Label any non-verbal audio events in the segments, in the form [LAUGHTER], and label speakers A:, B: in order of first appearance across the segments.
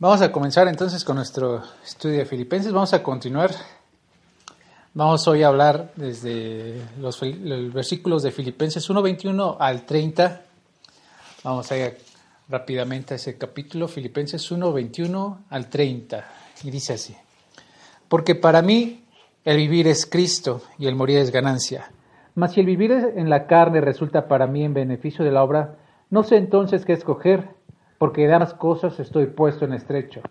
A: Vamos a comenzar entonces con nuestro estudio de Filipenses. Vamos a continuar. Vamos hoy a hablar desde los, versículos de Filipenses 1.21 al 30. Vamos a ir rápidamente a ese capítulo, Filipenses 1.21 al 30. Y dice así. Porque para mí el vivir es Cristo y el morir es ganancia. Mas si el vivir en la carne resulta para mí en beneficio de la obra, no sé entonces qué escoger porque de ambas cosas estoy puesto en estrecho,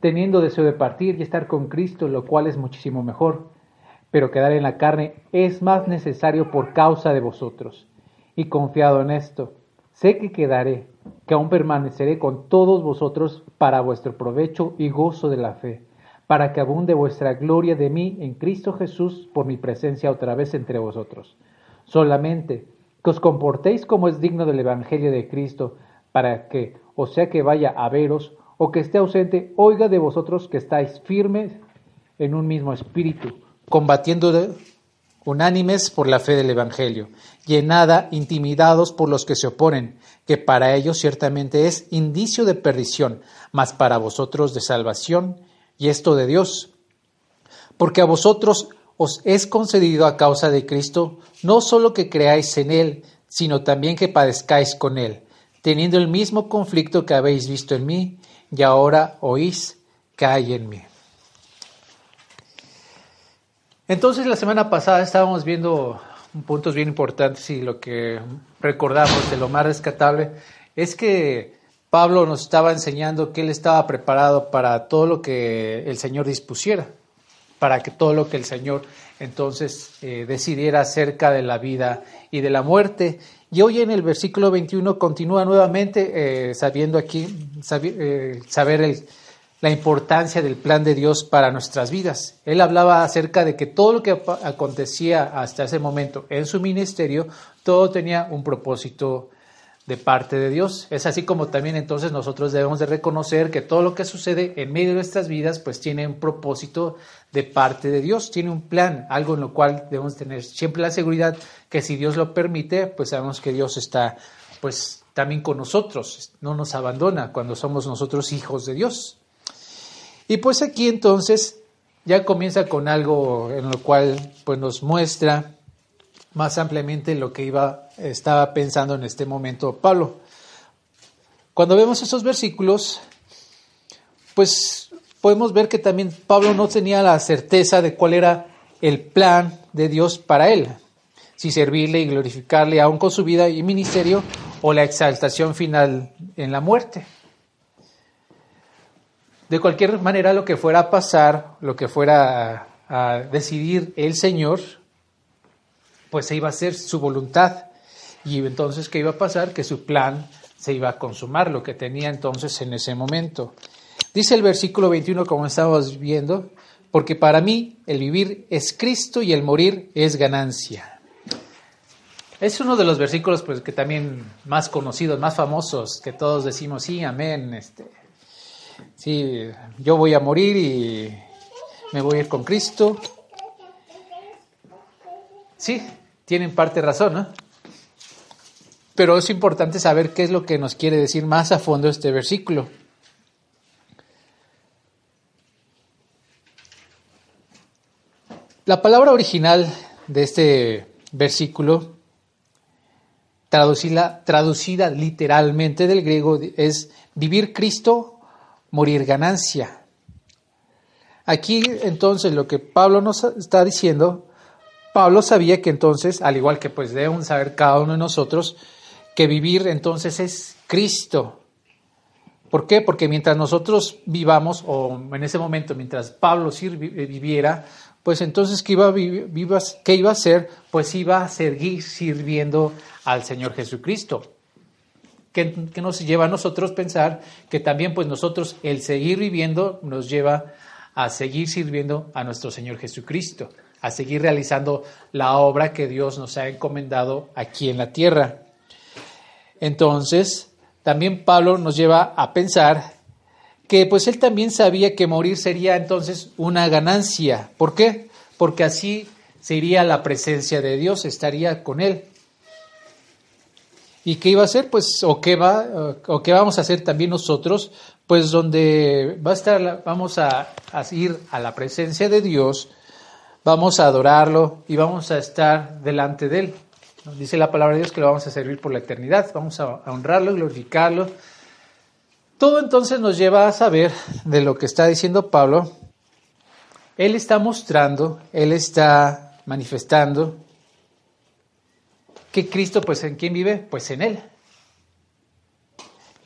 A: teniendo deseo de partir y estar con Cristo, lo cual es muchísimo mejor, pero quedar en la carne es más necesario por causa de vosotros. Y confiado en esto, sé que quedaré, que aún permaneceré con todos vosotros para vuestro provecho y gozo de la fe, para que abunde vuestra gloria de mí en Cristo Jesús por mi presencia otra vez entre vosotros. Solamente que os comportéis como es digno del Evangelio de Cristo, para que, o sea que vaya a veros, o que esté ausente, oiga de vosotros que estáis firmes en un mismo espíritu, combatiendo unánimes por la fe del Evangelio, llenada, intimidados por los que se oponen, que para ellos ciertamente es indicio de perdición, mas para vosotros de salvación, y esto de Dios. Porque a vosotros os es concedido a causa de Cristo no solo que creáis en Él, sino también que padezcáis con Él teniendo el mismo conflicto que habéis visto en mí y ahora oís que hay en mí. Entonces la semana pasada estábamos viendo puntos bien importantes y lo que recordamos de lo más rescatable es que Pablo nos estaba enseñando que él estaba preparado para todo lo que el Señor dispusiera, para que todo lo que el Señor entonces eh, decidiera acerca de la vida y de la muerte y hoy en el versículo 21 continúa nuevamente eh, sabiendo aquí, eh, saber la importancia del plan de Dios para nuestras vidas. Él hablaba acerca de que todo lo que acontecía hasta ese momento en su ministerio, todo tenía un propósito de parte de Dios. Es así como también entonces nosotros debemos de reconocer que todo lo que sucede en medio de nuestras vidas pues tiene un propósito de parte de Dios, tiene un plan, algo en lo cual debemos tener siempre la seguridad que si Dios lo permite, pues sabemos que Dios está pues también con nosotros, no nos abandona cuando somos nosotros hijos de Dios. Y pues aquí entonces ya comienza con algo en lo cual pues nos muestra más ampliamente lo que iba, estaba pensando en este momento Pablo. Cuando vemos esos versículos, pues podemos ver que también Pablo no tenía la certeza de cuál era el plan de Dios para él, si servirle y glorificarle aún con su vida y ministerio o la exaltación final en la muerte. De cualquier manera, lo que fuera a pasar, lo que fuera a, a decidir el Señor, pues se iba a hacer su voluntad. Y entonces, ¿qué iba a pasar? Que su plan se iba a consumar, lo que tenía entonces en ese momento. Dice el versículo 21, como estamos viendo, porque para mí el vivir es Cristo y el morir es ganancia. Es uno de los versículos pues, que también más conocidos, más famosos, que todos decimos, sí, amén, este, sí, yo voy a morir y me voy a ir con Cristo. Sí, tienen parte razón, ¿no? Pero es importante saber qué es lo que nos quiere decir más a fondo este versículo. La palabra original de este versículo, traducida, traducida literalmente del griego, es vivir Cristo, morir ganancia. Aquí entonces lo que Pablo nos está diciendo Pablo sabía que entonces, al igual que pues debemos saber cada uno de nosotros, que vivir entonces es Cristo. ¿Por qué? Porque mientras nosotros vivamos, o en ese momento, mientras Pablo viviera, pues entonces, ¿qué iba, a ¿qué iba a hacer? Pues iba a seguir sirviendo al Señor Jesucristo. que, nos lleva a nosotros pensar que también pues nosotros el seguir viviendo nos lleva a seguir sirviendo a nuestro Señor Jesucristo, a seguir realizando la obra que Dios nos ha encomendado aquí en la tierra. Entonces, también Pablo nos lleva a pensar que pues él también sabía que morir sería entonces una ganancia. ¿Por qué? Porque así se iría a la presencia de Dios, estaría con él. ¿Y qué iba a hacer? Pues, o qué va, o qué vamos a hacer también nosotros, pues donde va a estar, vamos a, ir a la presencia de Dios, vamos a adorarlo y vamos a estar delante de Él. dice la palabra de Dios que lo vamos a servir por la eternidad, vamos a, a honrarlo, glorificarlo. Todo entonces nos lleva a saber de lo que está diciendo Pablo. Él está mostrando, Él está manifestando que Cristo, pues, ¿en quién vive? Pues en Él.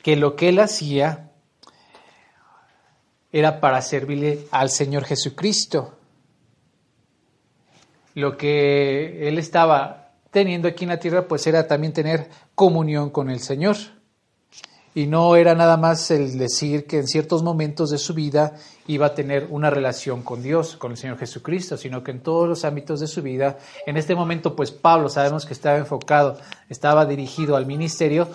A: Que lo que Él hacía era para servirle al Señor Jesucristo. Lo que Él estaba teniendo aquí en la tierra, pues era también tener comunión con el Señor. Y no era nada más el decir que en ciertos momentos de su vida iba a tener una relación con Dios, con el Señor Jesucristo, sino que en todos los ámbitos de su vida, en este momento, pues Pablo sabemos que estaba enfocado, estaba dirigido al ministerio,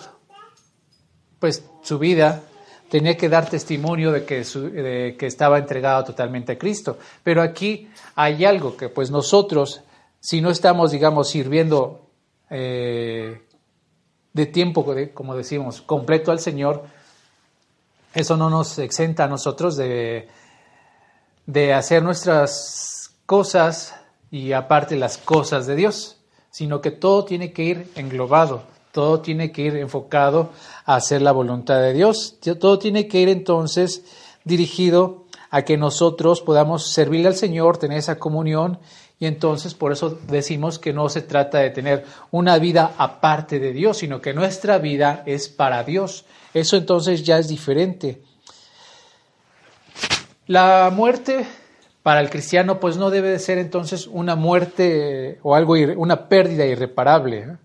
A: pues su vida tenía que dar testimonio de que, que estaba entregado totalmente a Cristo. Pero aquí hay algo que pues nosotros, si no estamos, digamos, sirviendo eh, de tiempo, como decimos, completo al Señor, eso no nos exenta a nosotros de, de hacer nuestras cosas y aparte las cosas de Dios, sino que todo tiene que ir englobado, todo tiene que ir enfocado a hacer la voluntad de Dios, todo tiene que ir entonces dirigido a que nosotros podamos servirle al Señor, tener esa comunión y entonces por eso decimos que no se trata de tener una vida aparte de Dios, sino que nuestra vida es para Dios. Eso entonces ya es diferente. La muerte para el cristiano pues no debe de ser entonces una muerte o algo una pérdida irreparable, ¿eh?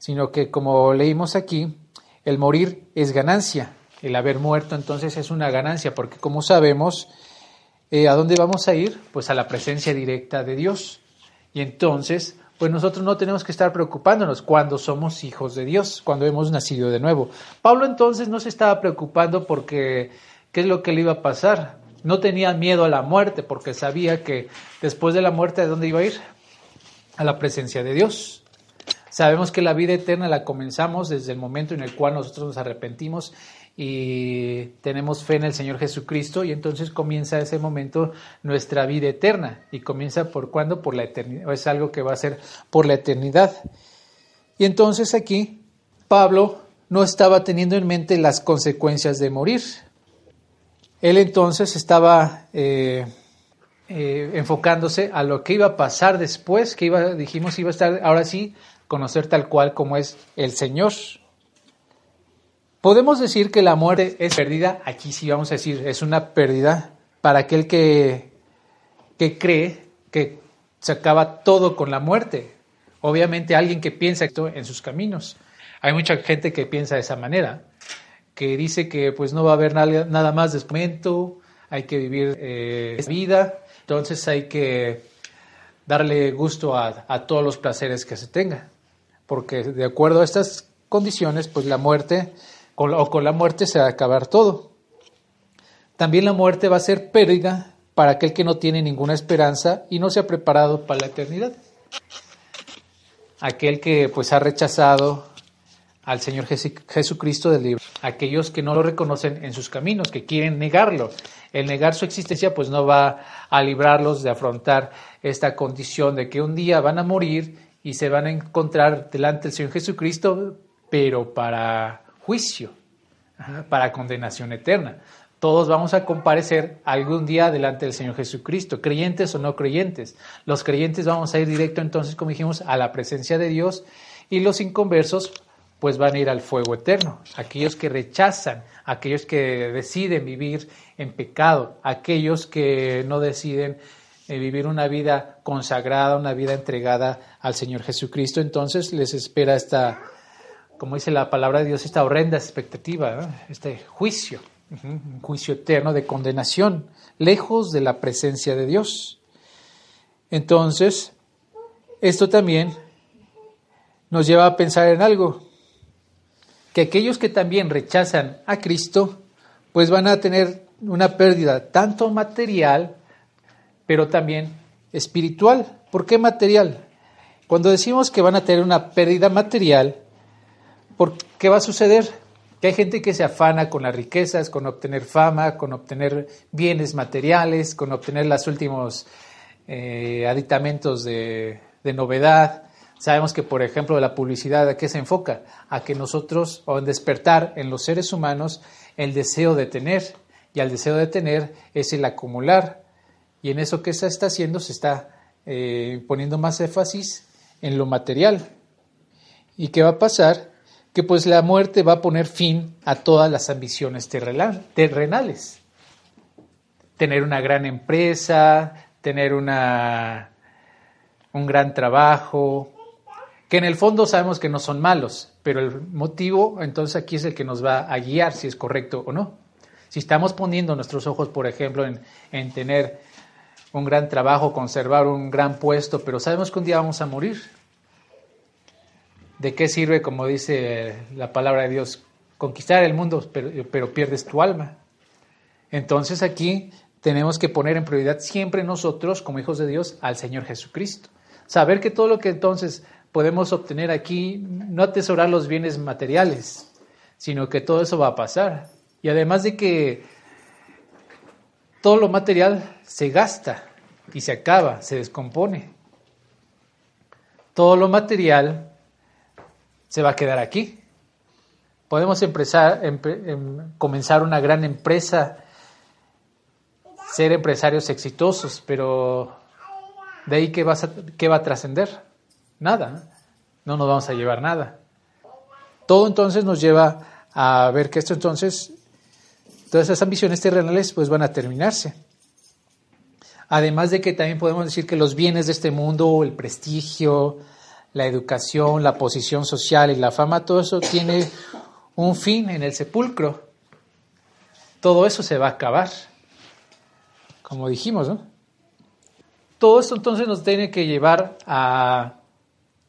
A: Sino que como leímos aquí, el morir es ganancia, el haber muerto entonces es una ganancia, porque como sabemos, eh, ¿a dónde vamos a ir? Pues a la presencia directa de Dios. Y entonces, pues nosotros no tenemos que estar preocupándonos cuando somos hijos de Dios, cuando hemos nacido de nuevo. Pablo entonces no se estaba preocupando porque qué es lo que le iba a pasar. No tenía miedo a la muerte porque sabía que después de la muerte, ¿a dónde iba a ir? A la presencia de Dios. Sabemos que la vida eterna la comenzamos desde el momento en el cual nosotros nos arrepentimos y tenemos fe en el Señor Jesucristo y entonces comienza ese momento nuestra vida eterna y comienza por cuándo? Por la eternidad, es algo que va a ser por la eternidad. Y entonces aquí Pablo no estaba teniendo en mente las consecuencias de morir. Él entonces estaba eh, eh, enfocándose a lo que iba a pasar después, que iba, dijimos, iba a estar ahora sí, conocer tal cual como es el Señor. Podemos decir que la muerte es pérdida, aquí sí vamos a decir, es una pérdida para aquel que, que cree que se acaba todo con la muerte. Obviamente alguien que piensa esto en sus caminos. Hay mucha gente que piensa de esa manera, que dice que pues no va a haber nada, más de momento, hay que vivir eh, vida, entonces hay que darle gusto a, a todos los placeres que se tenga, porque de acuerdo a estas condiciones, pues la muerte o con la muerte se va a acabar todo. También la muerte va a ser pérdida para aquel que no tiene ninguna esperanza y no se ha preparado para la eternidad. Aquel que pues ha rechazado al Señor Jesucristo del libro. Aquellos que no lo reconocen en sus caminos, que quieren negarlo. El negar su existencia pues no va a librarlos de afrontar esta condición de que un día van a morir y se van a encontrar delante del Señor Jesucristo, pero para juicio, para condenación eterna. Todos vamos a comparecer algún día delante del Señor Jesucristo, creyentes o no creyentes. Los creyentes vamos a ir directo entonces, como dijimos, a la presencia de Dios y los inconversos pues van a ir al fuego eterno. Aquellos que rechazan, aquellos que deciden vivir en pecado, aquellos que no deciden eh, vivir una vida consagrada, una vida entregada al Señor Jesucristo, entonces les espera esta como dice la palabra de Dios, esta horrenda expectativa, este juicio, un juicio eterno de condenación, lejos de la presencia de Dios. Entonces, esto también nos lleva a pensar en algo, que aquellos que también rechazan a Cristo, pues van a tener una pérdida tanto material, pero también espiritual. ¿Por qué material? Cuando decimos que van a tener una pérdida material, ¿por qué va a suceder? Que hay gente que se afana con las riquezas, con obtener fama, con obtener bienes materiales, con obtener los últimos eh, aditamentos de, de novedad. Sabemos que, por ejemplo, la publicidad, ¿a qué se enfoca? A que nosotros, o en despertar en los seres humanos el deseo de tener. Y al deseo de tener es el acumular. Y en eso que se está haciendo se está eh, poniendo más énfasis en lo material. ¿Y qué va a pasar? Que pues la muerte va a poner fin a todas las ambiciones terrenales. Tener una gran empresa, tener una, un gran trabajo, que en el fondo sabemos que no son malos, pero el motivo entonces aquí es el que nos va a guiar si es correcto o no. Si estamos poniendo nuestros ojos, por ejemplo, en, en tener un gran trabajo, conservar un gran puesto, pero sabemos que un día vamos a morir. ¿De qué sirve, como dice la palabra de Dios, conquistar el mundo, pero, pierdes tu alma? Entonces aquí tenemos que poner en prioridad siempre nosotros, como hijos de Dios, al Señor Jesucristo. Saber que todo lo que entonces podemos obtener aquí, no atesorar los bienes materiales, sino que todo eso va a pasar. Y además de que todo lo material se gasta y se acaba, se descompone. Todo lo material se va a quedar aquí. Podemos empezar, em, comenzar una gran empresa, ser empresarios exitosos, pero de ahí qué, qué va a trascender? Nada. No nos vamos a llevar nada. Todo entonces nos lleva a ver que esto entonces todas esas ambiciones terrenales pues van a terminarse. Además de que también podemos decir que los bienes de este mundo, el prestigio, la educación, la posición social y la fama, todo eso tiene un fin en el sepulcro. Todo eso se va a acabar, como dijimos, ¿no? Todo esto entonces nos tiene que llevar a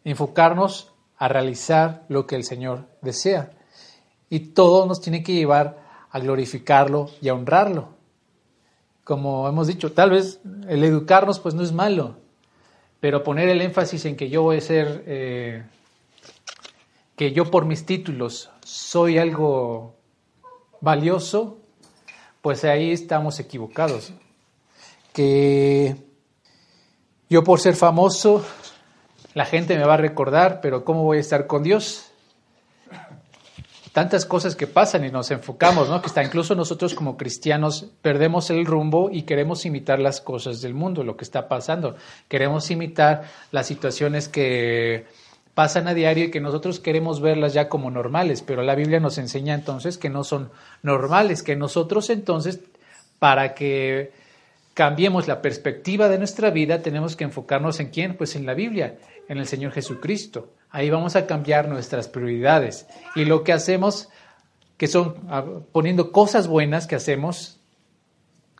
A: enfocarnos a realizar lo que el Señor desea. Y todo nos tiene que llevar a glorificarlo y a honrarlo. Como hemos dicho, tal vez el educarnos pues no es malo, pero poner el énfasis en que yo voy a ser, eh, que yo por mis títulos soy algo valioso, pues ahí estamos equivocados. Que yo por ser famoso, la gente me va a recordar, pero ¿cómo voy a estar con Dios? Tantas cosas que pasan y nos enfocamos, ¿no? Que está incluso nosotros como cristianos perdemos el rumbo y queremos imitar las cosas del mundo, lo que está pasando. Queremos imitar las situaciones que pasan a diario y que nosotros queremos verlas ya como normales, pero la Biblia nos enseña entonces que no son normales, que nosotros entonces para que cambiemos la perspectiva de nuestra vida tenemos que enfocarnos en quién? Pues en la Biblia, en el Señor Jesucristo. Ahí vamos a cambiar nuestras prioridades. Y lo que hacemos, que son ah, poniendo cosas buenas que hacemos,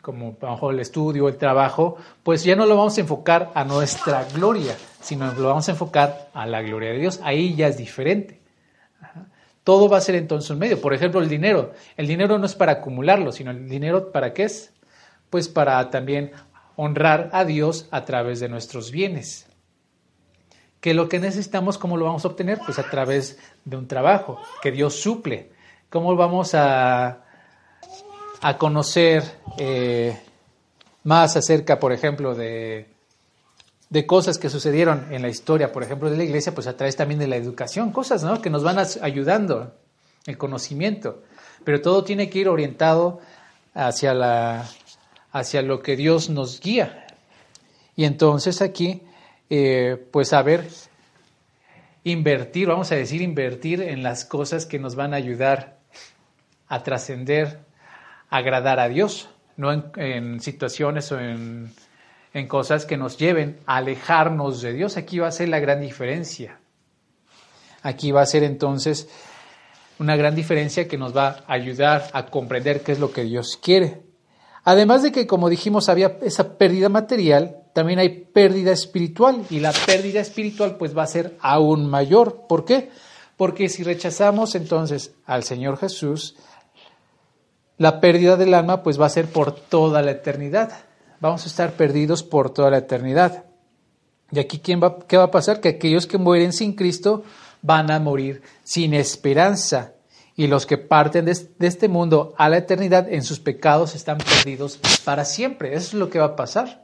A: como bajo el estudio, el trabajo, pues ya no lo vamos a enfocar a nuestra gloria, sino lo vamos a enfocar a la gloria de Dios. Ahí ya es diferente. Todo va a ser entonces un medio. Por ejemplo, el dinero. El dinero no es para acumularlo, sino el dinero para qué es? Pues para también honrar a Dios a través de nuestros bienes que lo que necesitamos, ¿cómo lo vamos a obtener? Pues a través de un trabajo que Dios suple. ¿Cómo vamos a, a conocer eh, más acerca, por ejemplo, de, de cosas que sucedieron en la historia, por ejemplo, de la iglesia? Pues a través también de la educación, cosas ¿no? que nos van ayudando, el conocimiento. Pero todo tiene que ir orientado hacia, la, hacia lo que Dios nos guía. Y entonces aquí eh, pues saber invertir, vamos a decir, invertir en las cosas que nos van a ayudar a trascender, agradar a Dios, no en, situaciones o en, en, cosas que nos lleven a alejarnos de Dios. Aquí va a ser la gran diferencia. aquí va a ser entonces una gran diferencia que nos va a ayudar a comprender qué es lo que Dios quiere. Además de que, como dijimos, había esa pérdida material, también hay pérdida espiritual y la pérdida espiritual pues va a ser aún mayor. ¿Por qué? Porque si rechazamos entonces al Señor Jesús, la pérdida del alma pues va a ser por toda la eternidad. Vamos a estar perdidos por toda la eternidad. Y aquí ¿quién va, ¿qué va a pasar? Que aquellos que mueren sin Cristo van a morir sin esperanza. Y los que parten de, este mundo a la eternidad en sus pecados están perdidos para siempre. Eso es lo que va a pasar.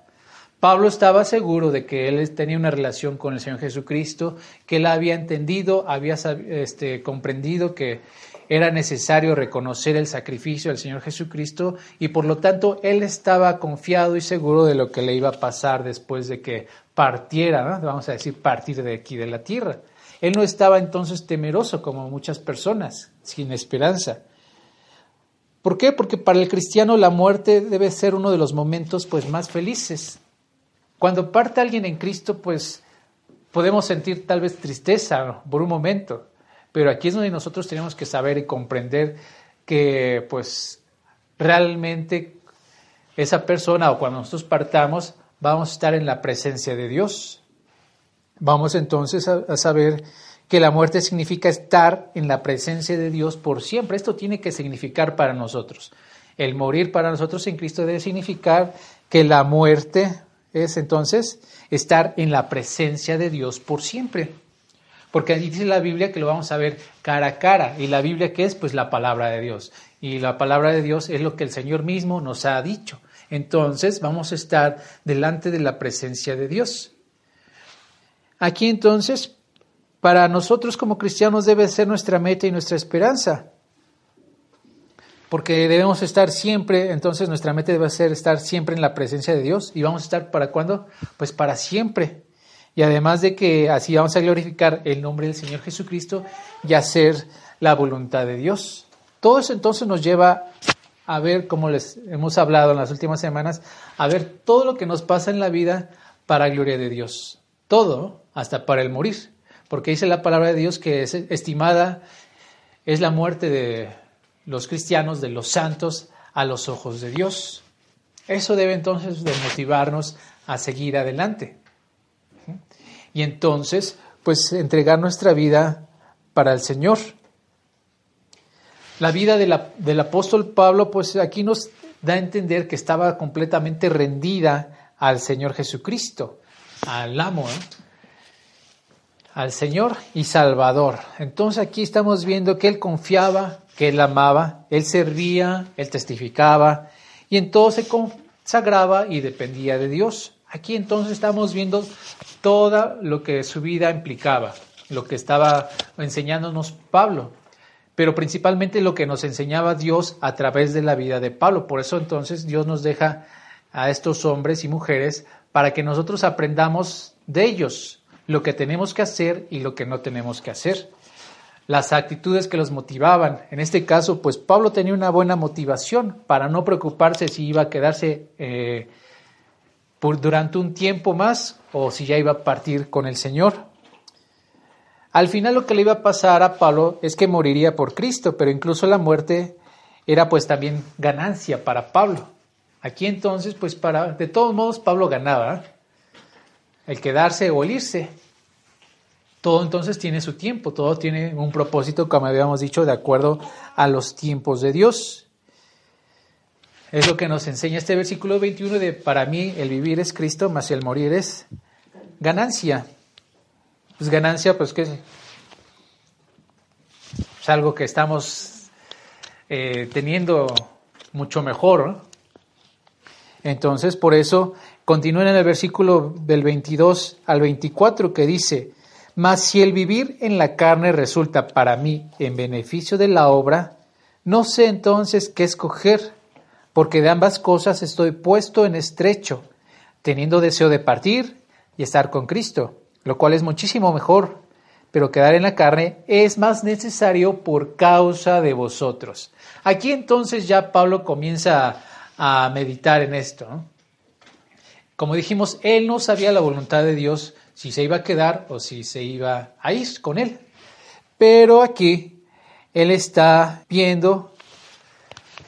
A: Pablo estaba seguro de que él tenía una relación con el Señor Jesucristo, que él había entendido, había este, comprendido que era necesario reconocer el sacrificio del Señor Jesucristo y por lo tanto él estaba confiado y seguro de lo que le iba a pasar después de que partiera, vamos a decir, partir de aquí de la tierra. Él no estaba entonces temeroso como muchas personas, sin esperanza. ¿Por qué? Porque para el cristiano la muerte debe ser uno de los momentos pues más felices. Cuando parte alguien en Cristo, pues podemos sentir tal vez tristeza por un momento, pero aquí es donde nosotros tenemos que saber y comprender que pues realmente esa persona o cuando nosotros partamos vamos a estar en la presencia de Dios. Vamos entonces a, saber que la muerte significa estar en la presencia de Dios por siempre. Esto tiene que significar para nosotros. El morir para nosotros en Cristo debe significar que la muerte es entonces estar en la presencia de Dios por siempre. Porque allí dice la Biblia que lo vamos a ver cara a cara. ¿Y la Biblia qué es? Pues la palabra de Dios. Y la palabra de Dios es lo que el Señor mismo nos ha dicho. Entonces vamos a estar delante de la presencia de Dios. Aquí entonces, para nosotros como cristianos debe ser nuestra meta y nuestra esperanza. Porque debemos estar siempre, entonces nuestra meta debe ser estar siempre en la presencia de Dios. ¿Y vamos a estar para cuándo? Pues para siempre. Y además de que así vamos a glorificar el nombre del Señor Jesucristo y hacer la voluntad de Dios. Todo eso entonces nos lleva a ver, como les hemos hablado en las últimas semanas, a ver todo lo que nos pasa en la vida para gloria de Dios. Todo, hasta para el morir. Porque dice la palabra de Dios que es estimada es la muerte de los cristianos, de los santos, a los ojos de Dios. Eso debe entonces de motivarnos a seguir adelante. Y entonces, pues entregar nuestra vida para el Señor. La vida del apóstol Pablo, pues aquí nos da a entender que estaba completamente rendida al Señor Jesucristo, al amo, ¿eh? Al Señor y Salvador. Entonces aquí estamos viendo que él confiaba, que él amaba, él servía, él testificaba y en todo se consagraba y dependía de Dios. Aquí entonces estamos viendo todo lo que su vida implicaba, lo que estaba enseñándonos Pablo pero principalmente lo que nos enseñaba Dios a través de la vida de Pablo. Por eso entonces Dios nos deja a estos hombres y mujeres para que nosotros aprendamos de ellos lo que tenemos que hacer y lo que no tenemos que hacer. Las actitudes que los motivaban. En este caso, pues Pablo tenía una buena motivación para no preocuparse si iba a quedarse eh, por, durante un tiempo más o si ya iba a partir con el Señor. Al final lo que le iba a pasar a Pablo es que moriría por Cristo, pero incluso la muerte era pues también ganancia para Pablo. Aquí entonces, pues para, de todos modos Pablo ganaba el quedarse o el irse. Todo entonces tiene su tiempo, todo tiene un propósito, como habíamos dicho, de acuerdo a los tiempos de Dios. Es lo que nos enseña este versículo 21 de, para mí el vivir es Cristo, más el morir es ganancia. Pues ganancia, pues que es algo que estamos eh, teniendo mucho mejor. Entonces, por eso continúa en el versículo del 22 al 24 que dice, mas si el vivir en la carne resulta para mí en beneficio de la obra, no sé entonces qué escoger, porque de ambas cosas estoy puesto en estrecho, teniendo deseo de partir y estar con Cristo lo cual es muchísimo mejor, pero quedar en la carne es más necesario por causa de vosotros. Aquí entonces ya Pablo comienza a, meditar en esto. Como dijimos, él no sabía la voluntad de Dios si se iba a quedar o si se iba a ir con él. Pero aquí él está viendo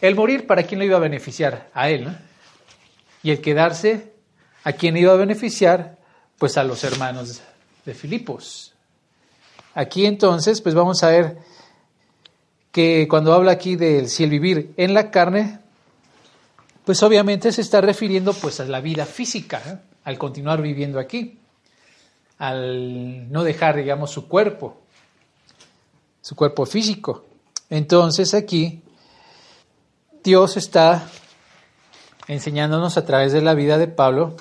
A: el morir para quién lo iba a beneficiar, a él. Y el quedarse, ¿a quién iba a beneficiar? Pues a los hermanos de Filipos. Aquí entonces, pues vamos a ver que cuando habla aquí del si el vivir en la carne, pues obviamente se está refiriendo pues a la vida física, ¿eh? al continuar viviendo aquí, al no dejar, digamos, su cuerpo, su cuerpo físico. Entonces aquí Dios está enseñándonos a través de la vida de Pablo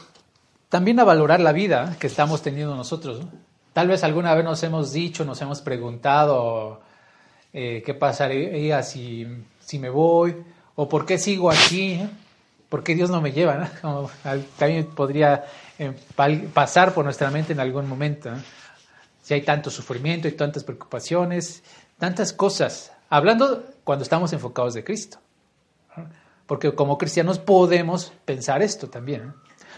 A: también a valorar la vida que estamos teniendo nosotros. Tal vez alguna vez nos hemos dicho, nos hemos preguntado eh, qué pasaría si, si, me voy o por qué sigo aquí, ¿eh? Por qué Dios no me lleva. [LAUGHS] también podría eh, pasar por nuestra mente en algún momento. Si hay tanto sufrimiento y tantas preocupaciones, tantas cosas. Hablando cuando estamos enfocados de Cristo. Porque como cristianos podemos pensar esto también.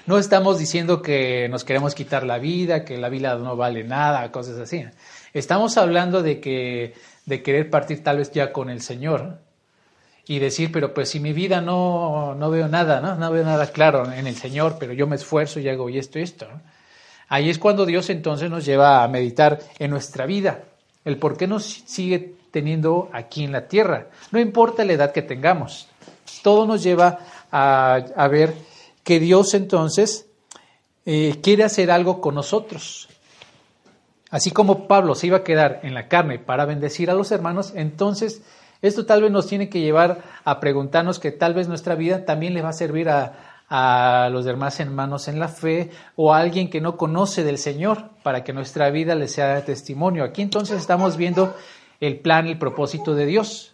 A: ¿no? estamos diciendo que nos queremos quitar la vida, que la vida no vale nada, cosas así. Estamos hablando de que de querer partir tal vez ya con el Señor y decir, pero pues si mi vida no, no veo nada, ¿no? no veo nada claro en el Señor, pero yo me esfuerzo y hago y esto y esto. Ahí es cuando Dios entonces nos lleva a meditar en nuestra vida, el por qué nos sigue teniendo aquí en la tierra. No importa la edad que tengamos, todo nos lleva a, ver que Dios entonces eh, quiere hacer algo con nosotros. Así como Pablo se iba a quedar en la carne para bendecir a los hermanos, entonces esto tal vez nos tiene que llevar a preguntarnos que tal vez nuestra vida también le va a servir a, los demás hermanos en la fe o a alguien que no conoce del Señor para que nuestra vida le sea testimonio. Aquí entonces estamos viendo el plan, el propósito de Dios.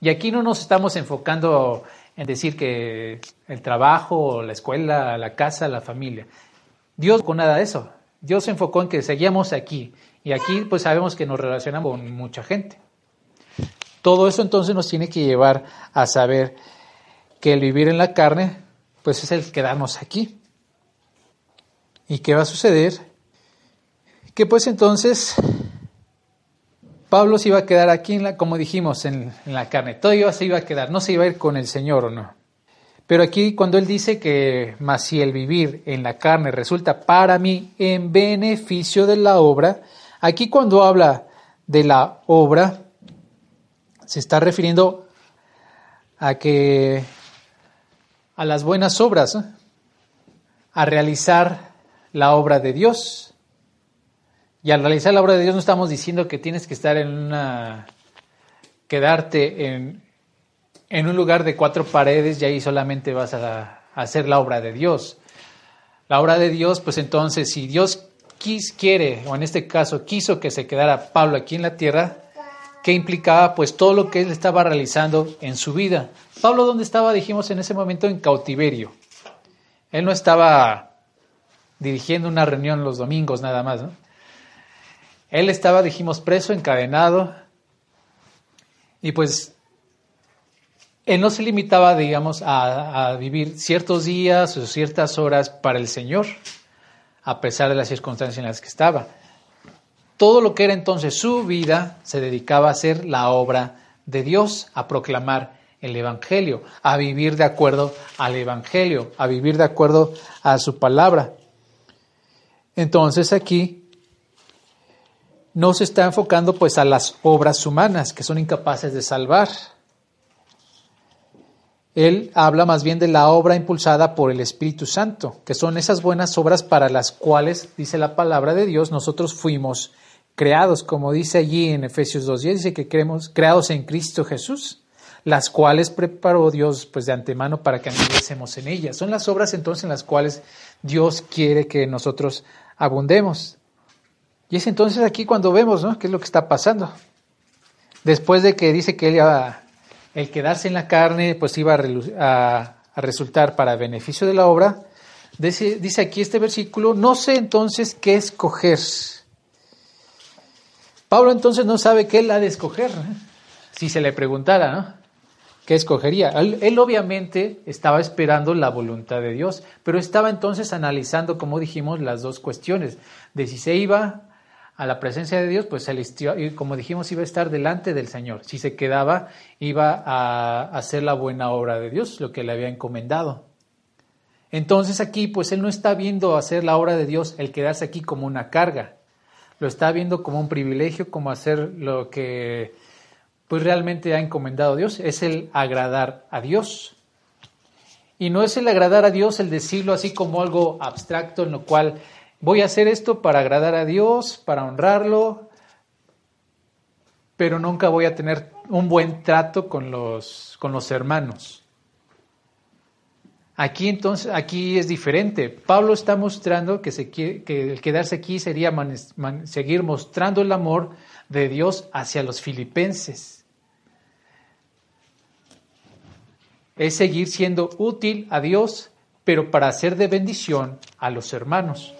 A: Y aquí no nos estamos enfocando en decir que el trabajo, la escuela, la casa, la familia. Dios con nada de eso. Dios se enfocó en que seguíamos aquí. Y aquí pues sabemos que nos relacionamos con mucha gente. Todo eso entonces nos tiene que llevar a saber que el vivir en la carne pues es el quedarnos aquí. ¿Y qué va a suceder? Que pues entonces Pablo se iba a quedar aquí, como dijimos, en, la carne. Todo iba, se iba a quedar, no se iba a ir con el Señor o no. Pero aquí cuando él dice que más si el vivir en la carne resulta para mí en beneficio de la obra, aquí cuando habla de la obra, se está refiriendo a que a las buenas obras, a realizar la obra de Dios. Y al realizar la obra de Dios no estamos diciendo que tienes que estar en una, quedarte en, en un lugar de cuatro paredes y ahí solamente vas a, hacer la obra de Dios. La obra de Dios, pues entonces, si Dios quis, quiere, o en este caso quiso que se quedara Pablo aquí en la tierra, ¿qué implicaba? Pues todo lo que él estaba realizando en su vida. Pablo, ¿dónde estaba? Dijimos en ese momento en cautiverio. Él no estaba dirigiendo una reunión los domingos nada más, ¿no? Él estaba, dijimos, preso, encadenado, y pues él no se limitaba, digamos, a, vivir ciertos días o ciertas horas para el Señor, a pesar de las circunstancias en las que estaba. Todo lo que era entonces su vida se dedicaba a hacer la obra de Dios, a proclamar el Evangelio, a vivir de acuerdo al Evangelio, a vivir de acuerdo a su palabra. Entonces aquí no se está enfocando pues a las obras humanas que son incapaces de salvar. Él habla más bien de la obra impulsada por el Espíritu Santo, que son esas buenas obras para las cuales, dice la palabra de Dios, nosotros fuimos creados, como dice allí en Efesios 2.10, dice que creemos, creados en Cristo Jesús, las cuales preparó Dios pues de antemano para que anduviésemos en ellas. Son las obras entonces en las cuales Dios quiere que nosotros abundemos. Y es entonces aquí cuando vemos, ¿no? ¿Qué es lo que está pasando? Después de que dice que él iba, el quedarse en la carne, pues iba a, resultar para beneficio de la obra, dice, dice aquí este versículo, no sé entonces qué escoger. Pablo entonces no sabe qué él ha de escoger, si se le preguntara, ¿no? ¿Qué escogería? él, obviamente estaba esperando la voluntad de Dios, pero estaba entonces analizando, como dijimos, las dos cuestiones, de si se iba a la presencia de Dios, pues y como dijimos, iba a estar delante del Señor. Si se quedaba, iba a hacer la buena obra de Dios, lo que le había encomendado. Entonces aquí, pues él no está viendo hacer la obra de Dios, el quedarse aquí como una carga. Lo está viendo como un privilegio, como hacer lo que pues realmente ha encomendado Dios, es el agradar a Dios. Y no es el agradar a Dios el decirlo así como algo abstracto en lo cual voy a hacer esto para agradar a Dios, para honrarlo, pero nunca voy a tener un buen trato con los, con los hermanos. Aquí entonces, aquí es diferente. Pablo está mostrando que, el quedarse aquí sería seguir mostrando el amor de Dios hacia los filipenses. es seguir siendo útil a Dios, pero para ser de bendición a los hermanos.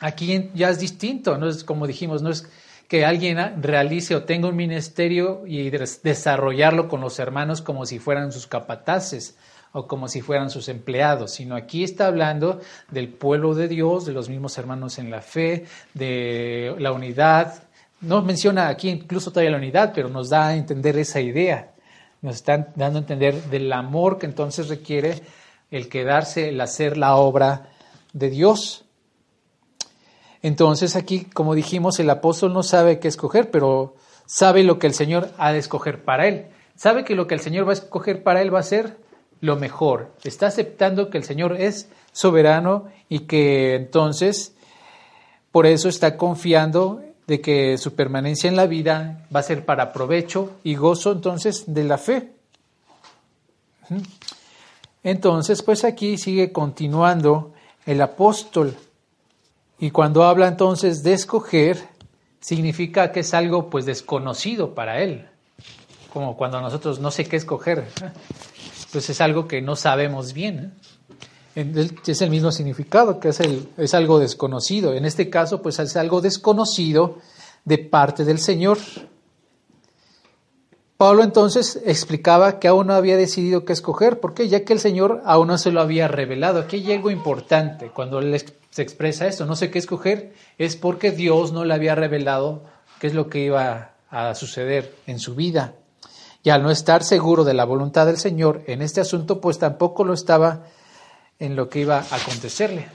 A: Aquí ya es distinto, no es como dijimos, no es que alguien realice o tenga un ministerio y desarrollarlo con los hermanos como si fueran sus capataces o como si fueran sus empleados, sino aquí está hablando del pueblo de Dios, de los mismos hermanos en la fe, de la unidad. No menciona aquí incluso todavía la unidad, pero nos da a entender esa idea nos están dando a entender del amor que entonces requiere el quedarse, el hacer la obra de Dios. Entonces aquí, como dijimos, el apóstol no sabe qué escoger, pero sabe lo que el Señor ha de escoger para él. Sabe que lo que el Señor va a escoger para él va a ser lo mejor. Está aceptando que el Señor es soberano y que entonces por eso está confiando de que su permanencia en la vida va a ser para provecho y gozo entonces de la fe. Entonces, pues aquí sigue continuando el apóstol. Y cuando habla entonces de escoger, significa que es algo pues desconocido para él. Como cuando nosotros no sé qué escoger. Pues es algo que no sabemos bien es el mismo significado, que es, el, es algo desconocido. En este caso, pues es algo desconocido de parte del Señor. Pablo entonces explicaba que aún no había decidido qué escoger, porque ya que el Señor aún no se lo había revelado. Aquí hay algo importante cuando él se expresa esto, no sé qué escoger, es porque Dios no le había revelado qué es lo que iba a suceder en su vida. Y al no estar seguro de la voluntad del Señor en este asunto, pues tampoco lo estaba en lo que iba a acontecerle.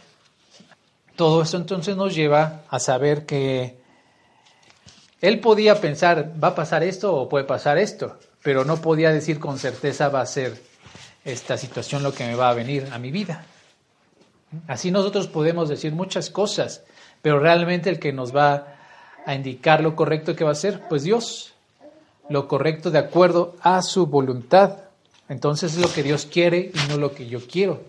A: Todo eso entonces nos lleva a saber que él podía pensar, va a pasar esto o puede pasar esto, pero no podía decir con certeza va a ser esta situación lo que me va a venir a mi vida. Así nosotros podemos decir muchas cosas, pero realmente el que nos va a indicar lo correcto que va a ser, pues Dios, lo correcto de acuerdo a su voluntad. Entonces es lo que Dios quiere y no lo que yo quiero.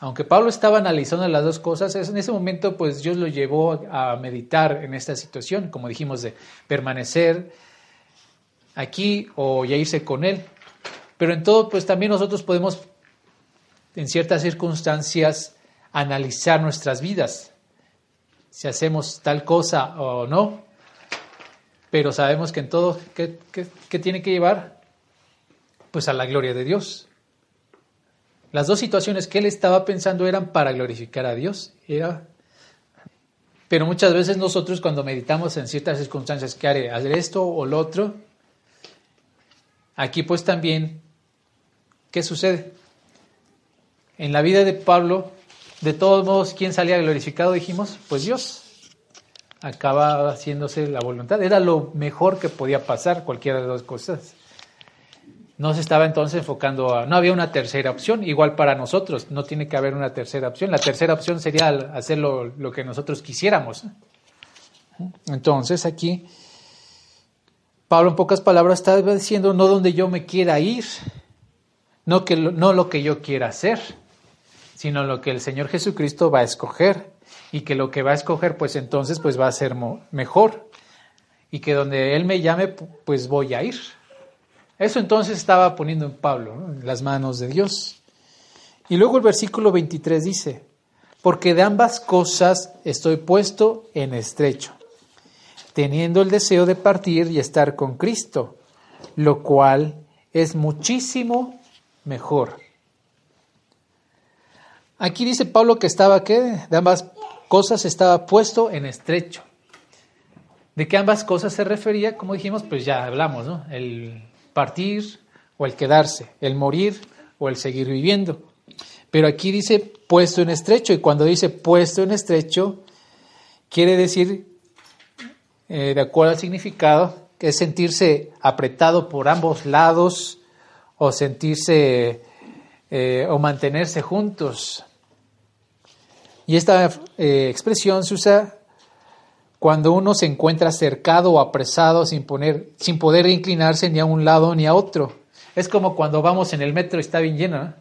A: Aunque Pablo estaba analizando las dos cosas, en ese momento pues Dios lo llevó a meditar en esta situación, como dijimos, de permanecer aquí o ya irse con él. Pero en todo pues también nosotros podemos en ciertas circunstancias analizar nuestras vidas, si hacemos tal cosa o no, pero sabemos que en todo, ¿qué, qué tiene que llevar? Pues a la gloria de Dios. Las dos situaciones que él estaba pensando eran para glorificar a Dios. Era... Pero muchas veces nosotros cuando meditamos en ciertas circunstancias, ¿qué haré? ¿Hacer esto o lo otro? Aquí pues también, ¿qué sucede? En la vida de Pablo, de todos modos, ¿quién salía glorificado? Dijimos, pues Dios. Acaba haciéndose la voluntad. Era lo mejor que podía pasar, cualquiera de las dos cosas no se estaba entonces enfocando a, no había una tercera opción, igual para nosotros, no tiene que haber una tercera opción. La tercera opción sería hacer lo, que nosotros quisiéramos. Entonces aquí, Pablo en pocas palabras está diciendo no donde yo me quiera ir, no, que, no lo que yo quiera hacer, sino lo que el Señor Jesucristo va a escoger y que lo que va a escoger pues entonces pues va a ser mejor y que donde Él me llame pues voy a ir. Eso entonces estaba poniendo en Pablo, en las manos de Dios. Y luego el versículo 23 dice, porque de ambas cosas estoy puesto en estrecho, teniendo el deseo de partir y estar con Cristo, lo cual es muchísimo mejor. Aquí dice Pablo que estaba ¿qué? De ambas cosas estaba puesto en estrecho. ¿De qué ambas cosas se refería? Como dijimos, pues ya hablamos, ¿no? El partir o el quedarse, el morir o el seguir viviendo. Pero aquí dice puesto en estrecho y cuando dice puesto en estrecho, quiere decir, eh, de acuerdo al significado, que es sentirse apretado por ambos lados o sentirse eh, o mantenerse juntos. Y esta eh, expresión se usa cuando uno se encuentra cercado o apresado sin, poder inclinarse ni a un lado ni a otro. Es como cuando vamos en el metro y está bien lleno.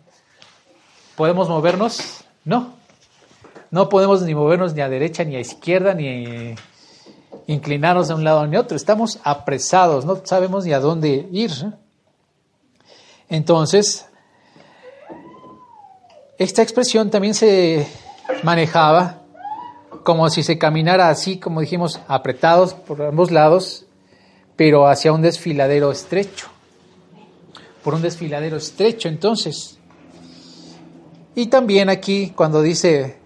A: ¿Podemos movernos? No. No podemos ni movernos ni a derecha ni a izquierda ni inclinarnos a un lado ni a otro. Estamos apresados, no sabemos ni a dónde ir. Entonces, esta expresión también se manejaba como si se caminara así, como dijimos, apretados por ambos lados, pero hacia un desfiladero estrecho. Por un desfiladero estrecho, entonces. Y también aquí, cuando dice,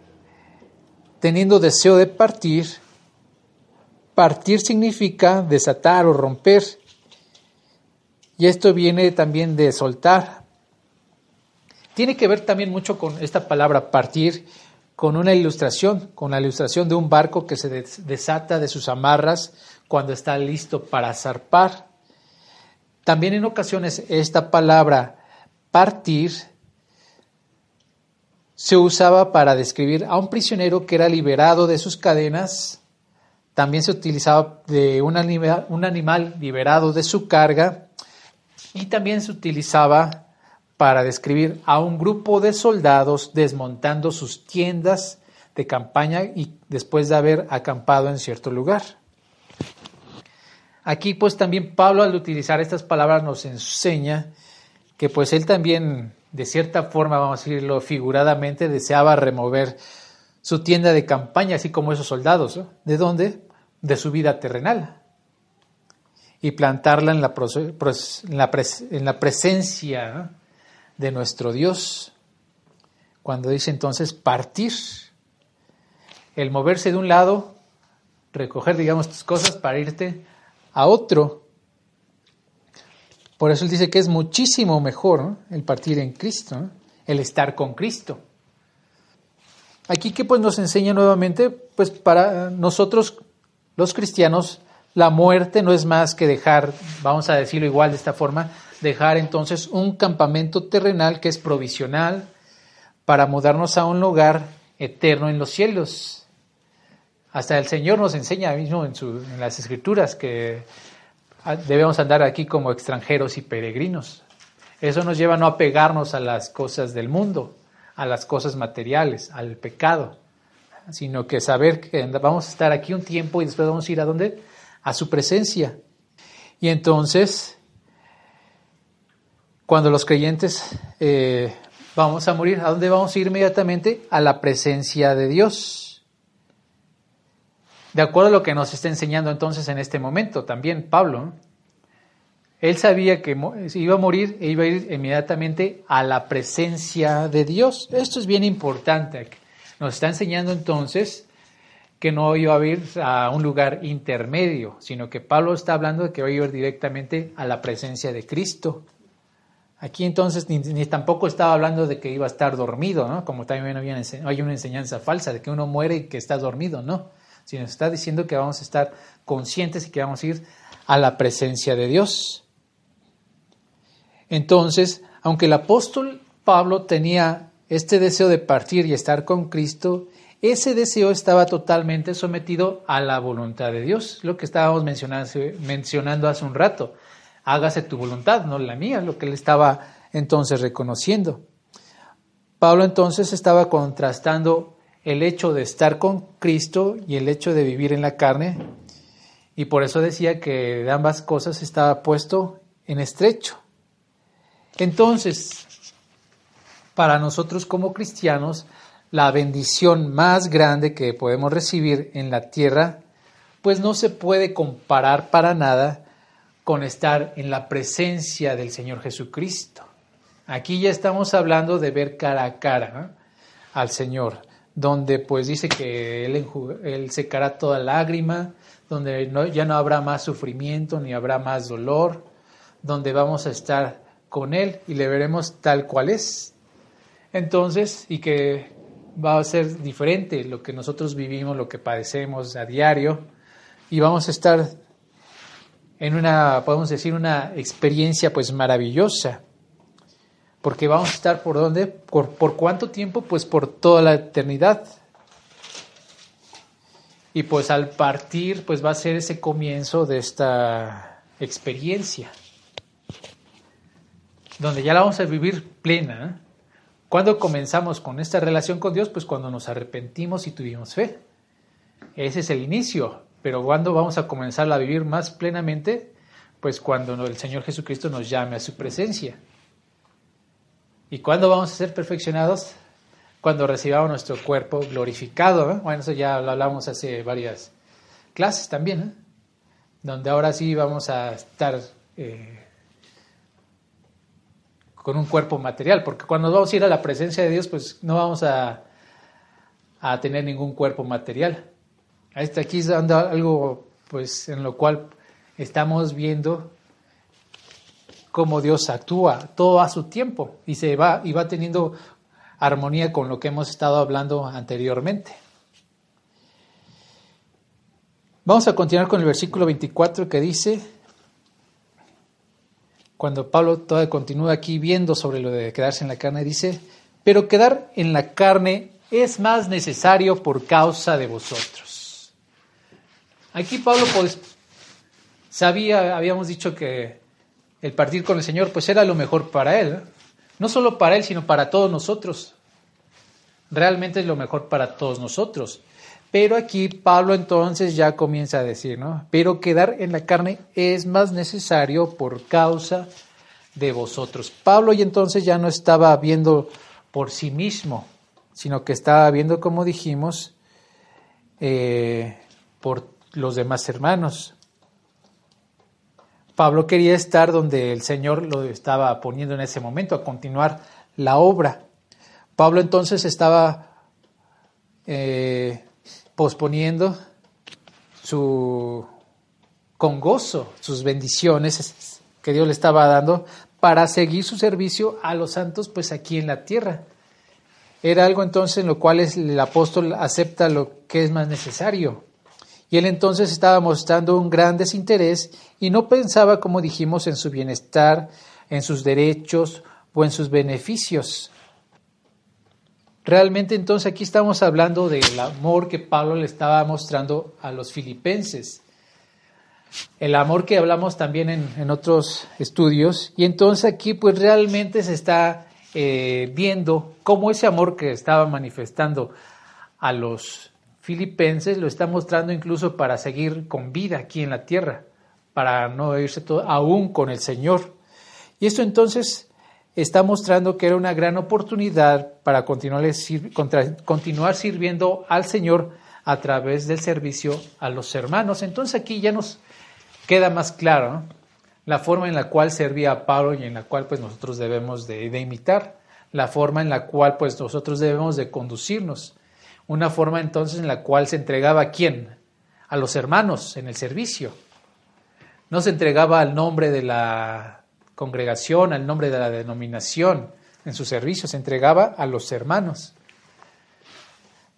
A: teniendo deseo de partir, partir significa desatar o romper. Y esto viene también de soltar. Tiene que ver también mucho con esta palabra partir, con una ilustración, con la ilustración de un barco que se desata de sus amarras cuando está listo para zarpar. También en ocasiones esta palabra partir se usaba para describir a un prisionero que era liberado de sus cadenas. También se utilizaba de un un animal liberado de su carga. Y también se utilizaba para describir a un grupo de soldados desmontando sus tiendas de campaña y después de haber acampado en cierto lugar. Aquí pues también Pablo al utilizar estas palabras nos enseña que pues él también de cierta forma, vamos a decirlo figuradamente, deseaba remover su tienda de campaña, así como esos soldados. ¿De dónde? De su vida terrenal. Y plantarla en la, en la presencia de nuestro Dios. Cuando dice entonces partir, el moverse de un lado, recoger, digamos, tus cosas para irte a otro. Por eso él dice que es muchísimo mejor el partir en Cristo, el estar con Cristo. Aquí que pues nos enseña nuevamente, pues para nosotros los cristianos, la muerte no es más que dejar, vamos a decirlo igual de esta forma, dejar entonces un campamento terrenal que es provisional para mudarnos a un lugar eterno en los cielos. Hasta el Señor nos enseña mismo en, en las escrituras que debemos andar aquí como extranjeros y peregrinos. Eso nos lleva a no apegarnos a las cosas del mundo, a las cosas materiales, al pecado, sino que saber que vamos a estar aquí un tiempo y después vamos a ir a dónde? A su presencia. Y entonces cuando los creyentes eh, vamos a morir, ¿a dónde vamos a ir inmediatamente? A la presencia de Dios. De acuerdo a lo que nos está enseñando entonces en este momento también Pablo. Él sabía que iba a morir e iba a ir inmediatamente a la presencia de Dios. Esto es bien importante. Nos está enseñando entonces que no iba a ir a un lugar intermedio, sino que Pablo está hablando de que va a ir directamente a la presencia de Cristo. Aquí entonces ni, tampoco estaba hablando de que iba a estar dormido, ¿no? Como también hay una enseñanza falsa de que uno muere y que está dormido, no. Sino está diciendo que vamos a estar conscientes y que vamos a ir a la presencia de Dios. Entonces, aunque el apóstol Pablo tenía este deseo de partir y estar con Cristo, ese deseo estaba totalmente sometido a la voluntad de Dios, lo que estábamos mencionando hace un rato hágase tu voluntad, no la mía, lo que él estaba entonces reconociendo. Pablo entonces estaba contrastando el hecho de estar con Cristo y el hecho de vivir en la carne, y por eso decía que de ambas cosas estaba puesto en estrecho. Entonces, para nosotros como cristianos, la bendición más grande que podemos recibir en la tierra, pues no se puede comparar para nada con estar en la presencia del Señor Jesucristo. Aquí ya estamos hablando de ver cara a cara al Señor, donde pues dice que él, secará toda lágrima, donde ya no habrá más sufrimiento ni habrá más dolor, donde vamos a estar con Él y le veremos tal cual es. Entonces, y que va a ser diferente lo que nosotros vivimos, lo que padecemos a diario, y vamos a estar en una, podemos decir, una experiencia pues maravillosa, porque vamos a estar por dónde, por, por cuánto tiempo, pues por toda la eternidad. Y pues al partir, pues va a ser ese comienzo de esta experiencia donde ya la vamos a vivir plena. ¿eh? ¿Cuándo comenzamos con esta relación con Dios? Pues cuando nos arrepentimos y tuvimos fe. Ese es el inicio. Pero ¿cuándo vamos a comenzar a vivir más plenamente? Pues cuando el Señor Jesucristo nos llame a su presencia. ¿Y cuándo vamos a ser perfeccionados? Cuando recibamos nuestro cuerpo glorificado. ¿eh? Bueno, eso ya lo hablamos hace varias clases también, ¿eh? donde ahora sí vamos a estar con un cuerpo material, porque cuando vamos a ir a la presencia de Dios, pues no vamos a, a tener ningún cuerpo material. Este aquí es algo pues en lo cual estamos viendo cómo Dios actúa todo a su tiempo y se va y va teniendo armonía con lo que hemos estado hablando anteriormente. Vamos a continuar con el versículo 24 que dice, cuando Pablo todavía continúa aquí viendo sobre lo de quedarse en la carne, dice, pero quedar en la carne es más necesario por causa de vosotros. Aquí Pablo pues sabía, habíamos dicho que el partir con el Señor pues era lo mejor para él, no solo para él, sino para todos nosotros. Realmente es lo mejor para todos nosotros. Pero aquí Pablo entonces ya comienza a decir, ¿no? Pero quedar en la carne es más necesario por causa de vosotros. Pablo y entonces ya no estaba viendo por sí mismo, sino que estaba viendo, como dijimos, eh, por los demás hermanos. Pablo quería estar donde el Señor lo estaba poniendo en ese momento, a continuar la obra. Pablo entonces estaba eh, posponiendo su, con gozo sus bendiciones que Dios le estaba dando para seguir su servicio a los santos pues aquí en la tierra. Era algo entonces en lo cual el apóstol acepta lo que es más necesario. Y él entonces estaba mostrando un gran desinterés y no pensaba, como dijimos, en su bienestar, en sus derechos o en sus beneficios. Realmente entonces aquí estamos hablando del amor que Pablo le estaba mostrando a los filipenses. El amor que hablamos también en, otros estudios. Y entonces aquí pues realmente se está eh, viendo cómo ese amor que estaba manifestando a los filipenses lo está mostrando incluso para seguir con vida aquí en la tierra, para no irse todo, aún con el Señor. Y esto entonces está mostrando que era una gran oportunidad para continuar, sirviendo al Señor a través del servicio a los hermanos. Entonces aquí ya nos queda más claro la forma en la cual servía a Pablo y en la cual pues nosotros debemos de, de, imitar, la forma en la cual pues nosotros debemos de conducirnos, una forma entonces en la cual se entregaba a quién, a los hermanos en el servicio. No se entregaba al nombre de la congregación, al nombre de la denominación, en su servicio, se entregaba a los hermanos.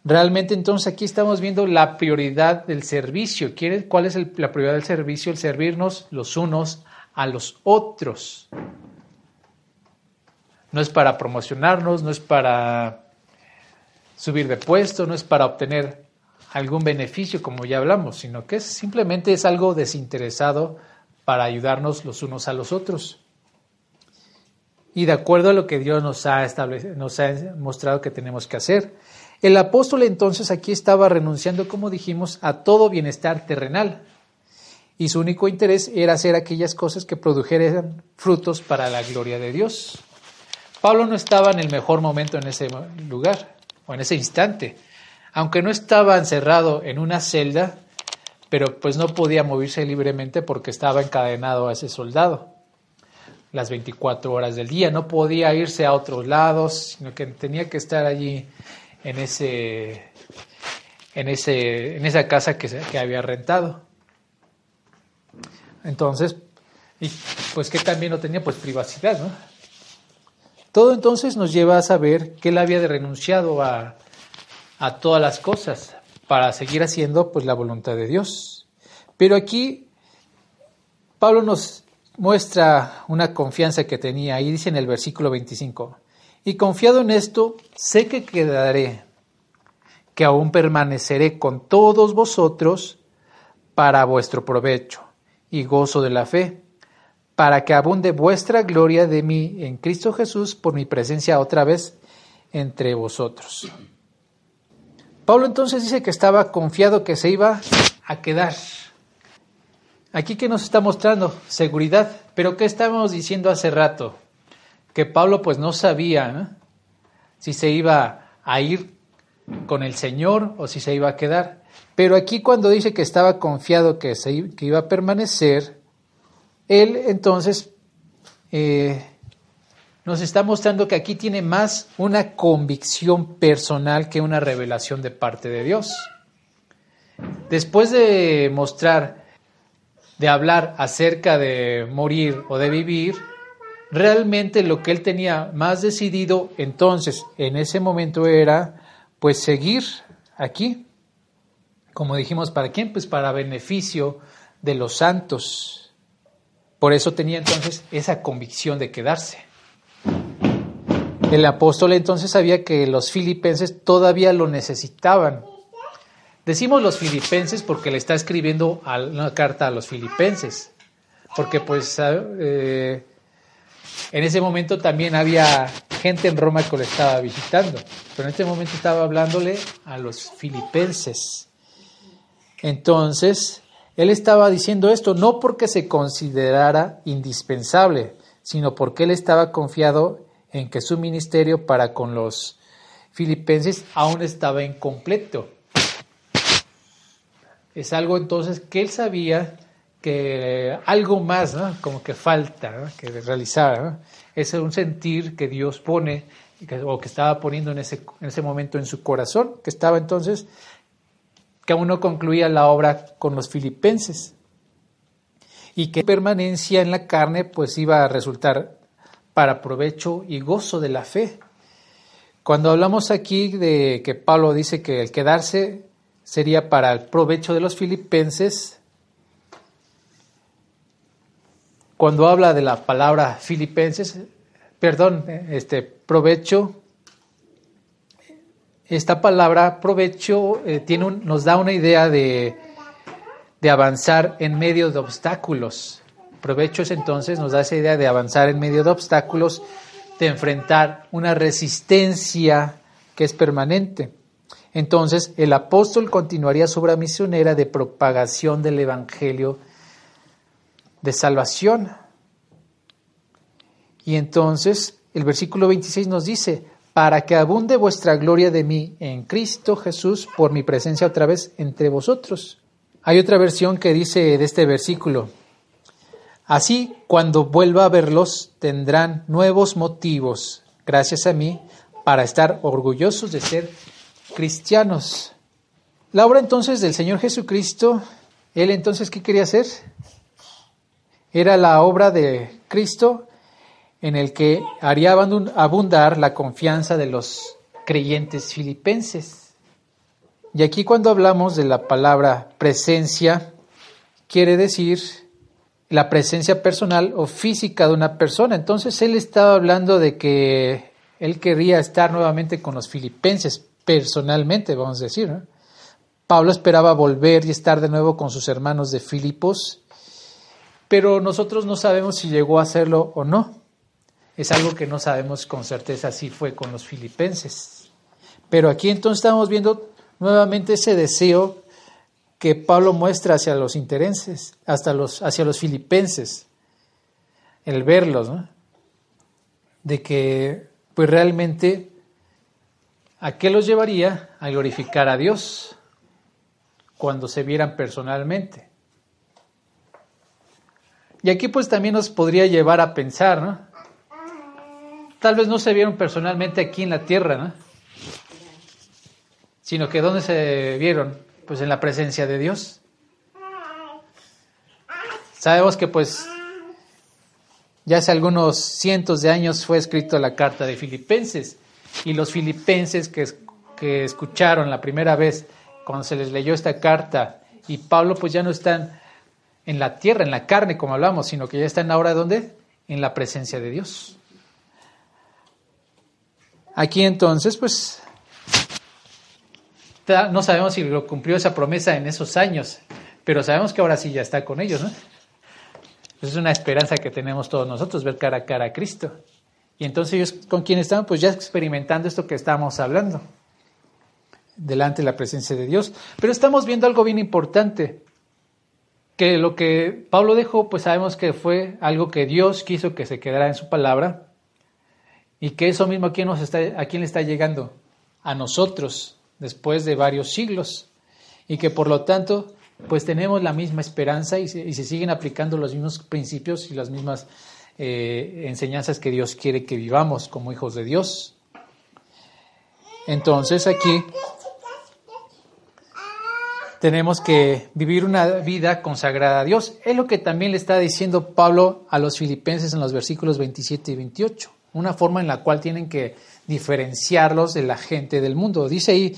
A: Realmente entonces aquí estamos viendo la prioridad del servicio. ¿Cuál es la prioridad del servicio? El servirnos los unos a los otros. No es para promocionarnos, no es para subir de puesto, no es para obtener algún beneficio, como ya hablamos, sino que simplemente es algo desinteresado para ayudarnos los unos a los otros y de acuerdo a lo que Dios nos ha, nos ha mostrado que tenemos que hacer. El apóstol entonces aquí estaba renunciando, como dijimos, a todo bienestar terrenal y su único interés era hacer aquellas cosas que produjeran frutos para la gloria de Dios. Pablo no estaba en el mejor momento en ese lugar o en ese instante, aunque no estaba encerrado en una celda, pero pues no podía moverse libremente porque estaba encadenado a ese soldado las 24 horas del día, no podía irse a otros lados, sino que tenía que estar allí en ese en ese en esa casa que, que había rentado. Entonces, y pues que también no tenía pues privacidad, ¿no? Todo entonces nos lleva a saber que él había renunciado a, a todas las cosas para seguir haciendo pues la voluntad de Dios. Pero aquí Pablo nos muestra una confianza que tenía, ahí dice en el versículo 25, y confiado en esto, sé que quedaré, que aún permaneceré con todos vosotros para vuestro provecho y gozo de la fe, para que abunde vuestra gloria de mí en Cristo Jesús por mi presencia otra vez entre vosotros. Pablo entonces dice que estaba confiado que se iba a quedar. Aquí que nos está mostrando seguridad, pero ¿qué estábamos diciendo hace rato? Que Pablo pues no sabía si se iba a ir con el Señor o si se iba a quedar. Pero aquí cuando dice que estaba confiado que, se, que iba a permanecer, él entonces eh, nos está mostrando que aquí tiene más una convicción personal que una revelación de parte de Dios. Después de mostrar, de hablar acerca de morir o de vivir, realmente lo que él tenía más decidido entonces, en ese momento, era pues seguir aquí. Como dijimos, ¿para quién? Pues para beneficio de los santos. Por eso tenía entonces esa convicción de quedarse. El apóstol entonces sabía que los filipenses todavía lo necesitaban. Decimos los filipenses porque le está escribiendo una carta a los filipenses, porque pues eh, en ese momento también había gente en Roma que lo estaba visitando, pero en este momento estaba hablándole a los filipenses. Entonces, él estaba diciendo esto no porque se considerara indispensable, sino porque él estaba confiado en que su ministerio para con los filipenses aún estaba incompleto. Es algo entonces que él sabía que algo más, como que falta, que realizar. Es un sentir que Dios pone o que estaba poniendo en ese, en ese momento en su corazón, que estaba entonces que aún no concluía la obra con los filipenses y que permanencia en la carne pues iba a resultar para provecho y gozo de la fe. Cuando hablamos aquí de que Pablo dice que el quedarse sería para el provecho de los filipenses, cuando habla de la palabra filipenses, perdón, este provecho esta palabra provecho eh, tiene nos da una idea de, de avanzar en medio de obstáculos. Provecho es entonces nos da esa idea de avanzar en medio de obstáculos, de enfrentar una resistencia que es permanente. Entonces, el apóstol continuaría su obra misionera de propagación del Evangelio de salvación. Y entonces, el versículo 26 nos dice, para que abunde vuestra gloria de mí en Cristo Jesús por mi presencia otra vez entre vosotros. Hay otra versión que dice de este versículo, así cuando vuelva a verlos tendrán nuevos motivos, gracias a mí, para estar orgullosos de ser cristianos. La obra entonces del Señor Jesucristo, Él entonces, ¿qué quería hacer? Era la obra de Cristo en el que haría abundar la confianza de los creyentes filipenses. Y aquí cuando hablamos de la palabra presencia, quiere decir la presencia personal o física de una persona. Entonces él estaba hablando de que él quería estar nuevamente con los filipenses, personalmente, vamos a decir. Pablo esperaba volver y estar de nuevo con sus hermanos de Filipos, pero nosotros no sabemos si llegó a hacerlo o no. Es algo que no sabemos con certeza si fue con los filipenses. Pero aquí entonces estamos viendo nuevamente ese deseo que Pablo muestra hacia los intereses, hasta los, hacia los filipenses, el verlos, ¿no? de que pues realmente a qué los llevaría a glorificar a Dios cuando se vieran personalmente. Y aquí pues también nos podría llevar a pensar, ¿no? Tal vez no se vieron personalmente aquí en la tierra, ¿no? sino que ¿dónde se vieron? Pues en la presencia de Dios. Sabemos que pues ya hace algunos cientos de años fue escrito la carta de Filipenses y los filipenses que, que escucharon la primera vez cuando se les leyó esta carta y Pablo pues ya no están en la tierra, en la carne como hablamos, sino que ya están ahora ¿dónde? En la presencia de Dios. Aquí entonces pues no sabemos si lo cumplió esa promesa en esos años, pero sabemos que ahora sí ya está con ellos, ¿no? Es una esperanza que tenemos todos nosotros, ver cara a cara a Cristo. Y entonces ellos con quienes estaban, pues ya experimentando esto que estamos hablando, delante de la presencia de Dios. Pero estamos viendo algo bien importante, que lo que Pablo dejó, pues sabemos que fue algo que Dios quiso que se quedara en su palabra, y que eso mismo a quién, nos está, le está llegando, a nosotros, después de varios siglos, y que por lo tanto pues tenemos la misma esperanza y se, siguen aplicando los mismos principios y las mismas eh, enseñanzas que Dios quiere que vivamos como hijos de Dios. Entonces aquí tenemos que vivir una vida consagrada a Dios. Es lo que también le está diciendo Pablo a los filipenses en los versículos 27 y 28, una forma en la cual tienen que diferenciarlos de la gente del mundo. Dice ahí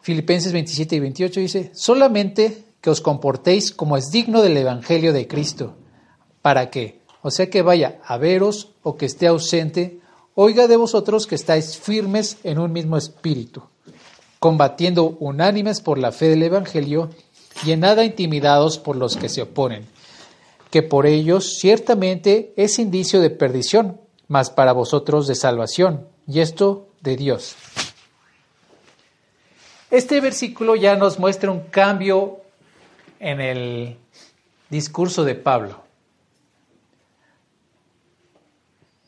A: Filipenses 27 y 28 dice, solamente que os comportéis como es digno del Evangelio de Cristo. ¿Para qué? O sea que vaya a veros o que esté ausente, oiga de vosotros que estáis firmes en un mismo espíritu, combatiendo unánimes por la fe del Evangelio y en nada intimidados por los que se oponen, que por ellos ciertamente es indicio de perdición, mas para vosotros de salvación, y esto de Dios este versículo ya nos muestra un cambio en el discurso de Pablo.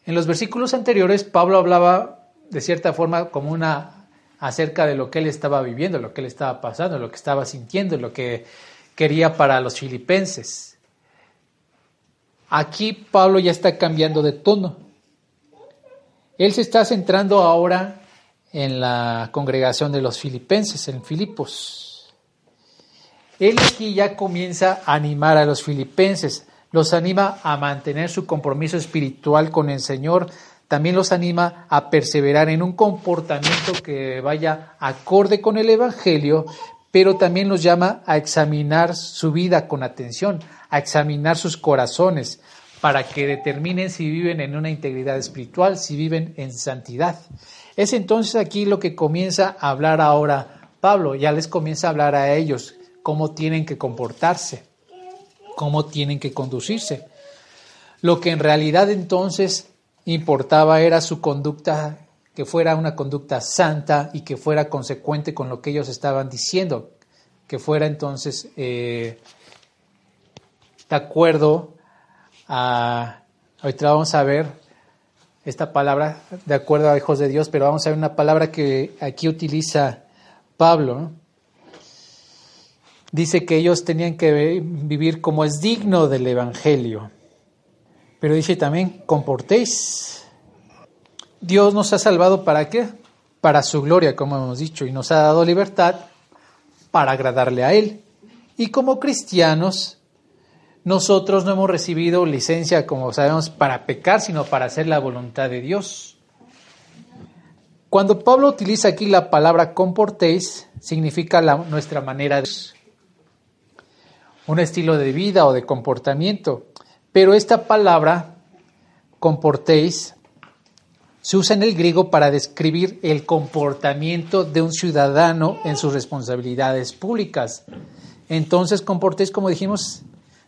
A: En los versículos anteriores, Pablo hablaba de cierta forma como una acerca de lo que él estaba viviendo, lo que él estaba pasando, lo que estaba sintiendo, lo que quería para los filipenses. Aquí Pablo ya está cambiando de tono. Él se está centrando ahora en la congregación de los filipenses, en Filipos. Él aquí ya comienza a animar a los filipenses, los anima a mantener su compromiso espiritual con el Señor, también los anima a perseverar en un comportamiento que vaya acorde con el Evangelio, pero también los llama a examinar su vida con atención, a examinar sus corazones, para que determinen si viven en una integridad espiritual, si viven en santidad. Es entonces aquí lo que comienza a hablar ahora Pablo, ya les comienza a hablar a ellos cómo tienen que comportarse, cómo tienen que conducirse. Lo que en realidad entonces importaba era su conducta, que fuera una conducta santa y que fuera consecuente con lo que ellos estaban diciendo, que fuera entonces eh, de acuerdo ahorita vamos a ver esta palabra de acuerdo a hijos de Dios, pero vamos a ver una palabra que aquí utiliza Pablo. Dice que ellos tenían que vivir como es digno del Evangelio, pero dice también, comportéis. Dios nos ha salvado para qué? Para su gloria, como hemos dicho, y nos ha dado libertad para agradarle a Él. Y como cristianos nosotros no hemos recibido licencia, como sabemos, para pecar, sino para hacer la voluntad de Dios. Cuando Pablo utiliza aquí la palabra comportéis, significa la, nuestra manera de un estilo de vida o de comportamiento. Pero esta palabra, comportéis, se usa en el griego para describir el comportamiento de un ciudadano en sus responsabilidades públicas. Entonces, comportéis, como dijimos,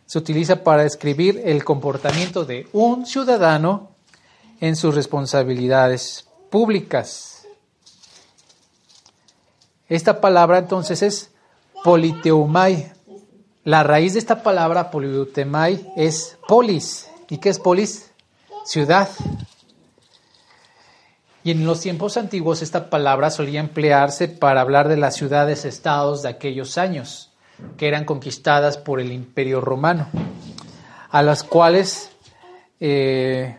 A: se utiliza para describir el comportamiento de un ciudadano en sus responsabilidades públicas. Esta palabra entonces es politeumai. La raíz de esta palabra politeumai es polis. ¿Y qué es polis? Ciudad. Y en los tiempos antiguos esta palabra solía emplearse para hablar de las ciudades-estados de aquellos años que eran conquistadas por el imperio romano, a las cuales eh,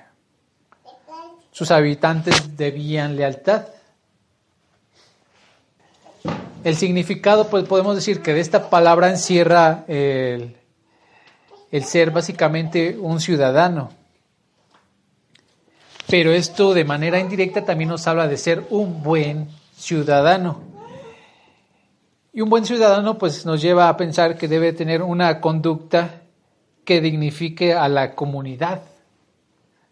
A: sus habitantes debían lealtad. El significado, pues podemos decir que de esta palabra encierra el, el ser básicamente un ciudadano. Pero esto de manera indirecta también nos habla de ser un buen ciudadano. Y un buen ciudadano pues nos lleva a pensar que debe tener una conducta que dignifique a la comunidad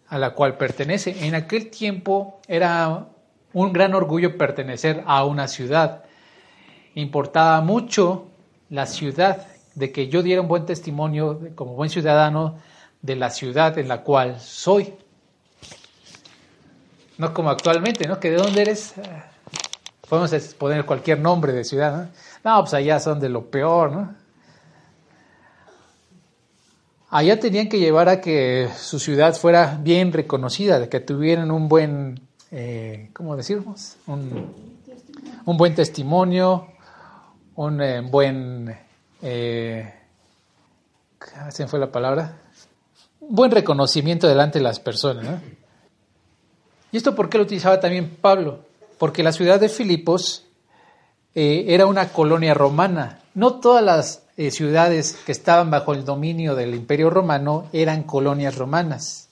A: a la cual pertenece. En aquel tiempo era un gran orgullo pertenecer a una ciudad importaba mucho la ciudad, de que yo diera un buen testimonio como buen ciudadano de la ciudad en la cual soy. No como actualmente, ¿no? Que de dónde eres. Podemos poner cualquier nombre de ciudad, ¿no? No, pues allá son de lo peor, ¿no? Allá tenían que llevar a que su ciudad fuera bien reconocida, de que tuvieran un buen, eh, ¿cómo decimos? Un, buen testimonio, un eh, buen, eh, ¿se fue la palabra? Un buen reconocimiento delante de las personas. ¿Y esto por qué lo utilizaba también Pablo? Porque la ciudad de Filipos eh, era una colonia romana. No todas las eh, ciudades que estaban bajo el dominio del imperio romano eran colonias romanas.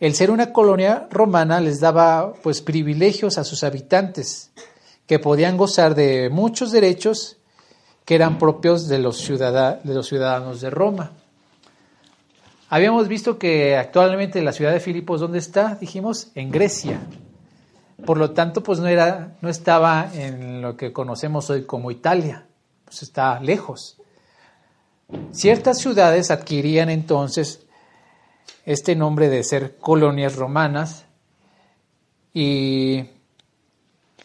A: El ser una colonia romana les daba pues privilegios a sus habitantes que podían gozar de muchos derechos que eran propios de los, de los ciudadanos de Roma. Habíamos visto que actualmente la ciudad de Filipos, ¿dónde está? Dijimos, en Grecia. Por lo tanto, pues no, era, no estaba en lo que conocemos hoy como Italia, pues está lejos. Ciertas ciudades adquirían entonces este nombre de ser colonias romanas y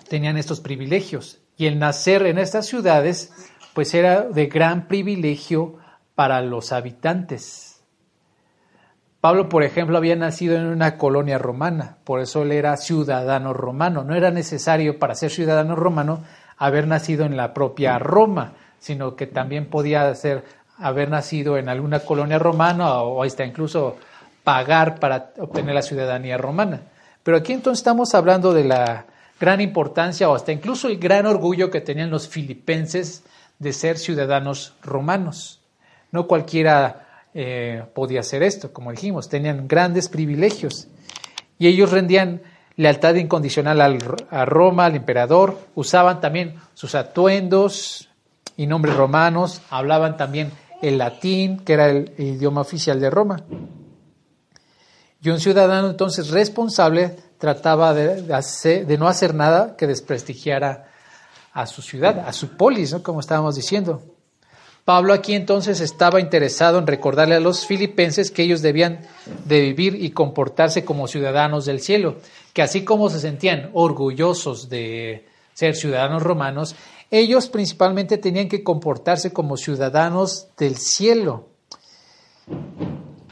A: tenían estos privilegios. Y el nacer en estas ciudades, pues era de gran privilegio para los habitantes. Pablo, por ejemplo, había nacido en una colonia romana, por eso él era ciudadano romano. No era necesario para ser ciudadano romano haber nacido en la propia Roma, sino que también podía ser haber nacido en alguna colonia romana o hasta incluso pagar para obtener la ciudadanía romana. Pero aquí entonces estamos hablando de la gran importancia o hasta incluso el gran orgullo que tenían los filipenses de ser ciudadanos romanos. No cualquiera eh, podía hacer esto, como dijimos, tenían grandes privilegios y ellos rendían lealtad incondicional al, a Roma, al emperador, usaban también sus atuendos y nombres romanos, hablaban también el latín, que era el idioma oficial de Roma. Y un ciudadano entonces responsable trataba de, no hacer nada que desprestigiara a su ciudad, a su polis, ¿no? como estábamos diciendo. Pablo aquí entonces estaba interesado en recordarle a los filipenses que ellos debían de vivir y comportarse como ciudadanos del cielo, que así como se sentían orgullosos de ser ciudadanos romanos, ellos principalmente tenían que comportarse como ciudadanos del cielo.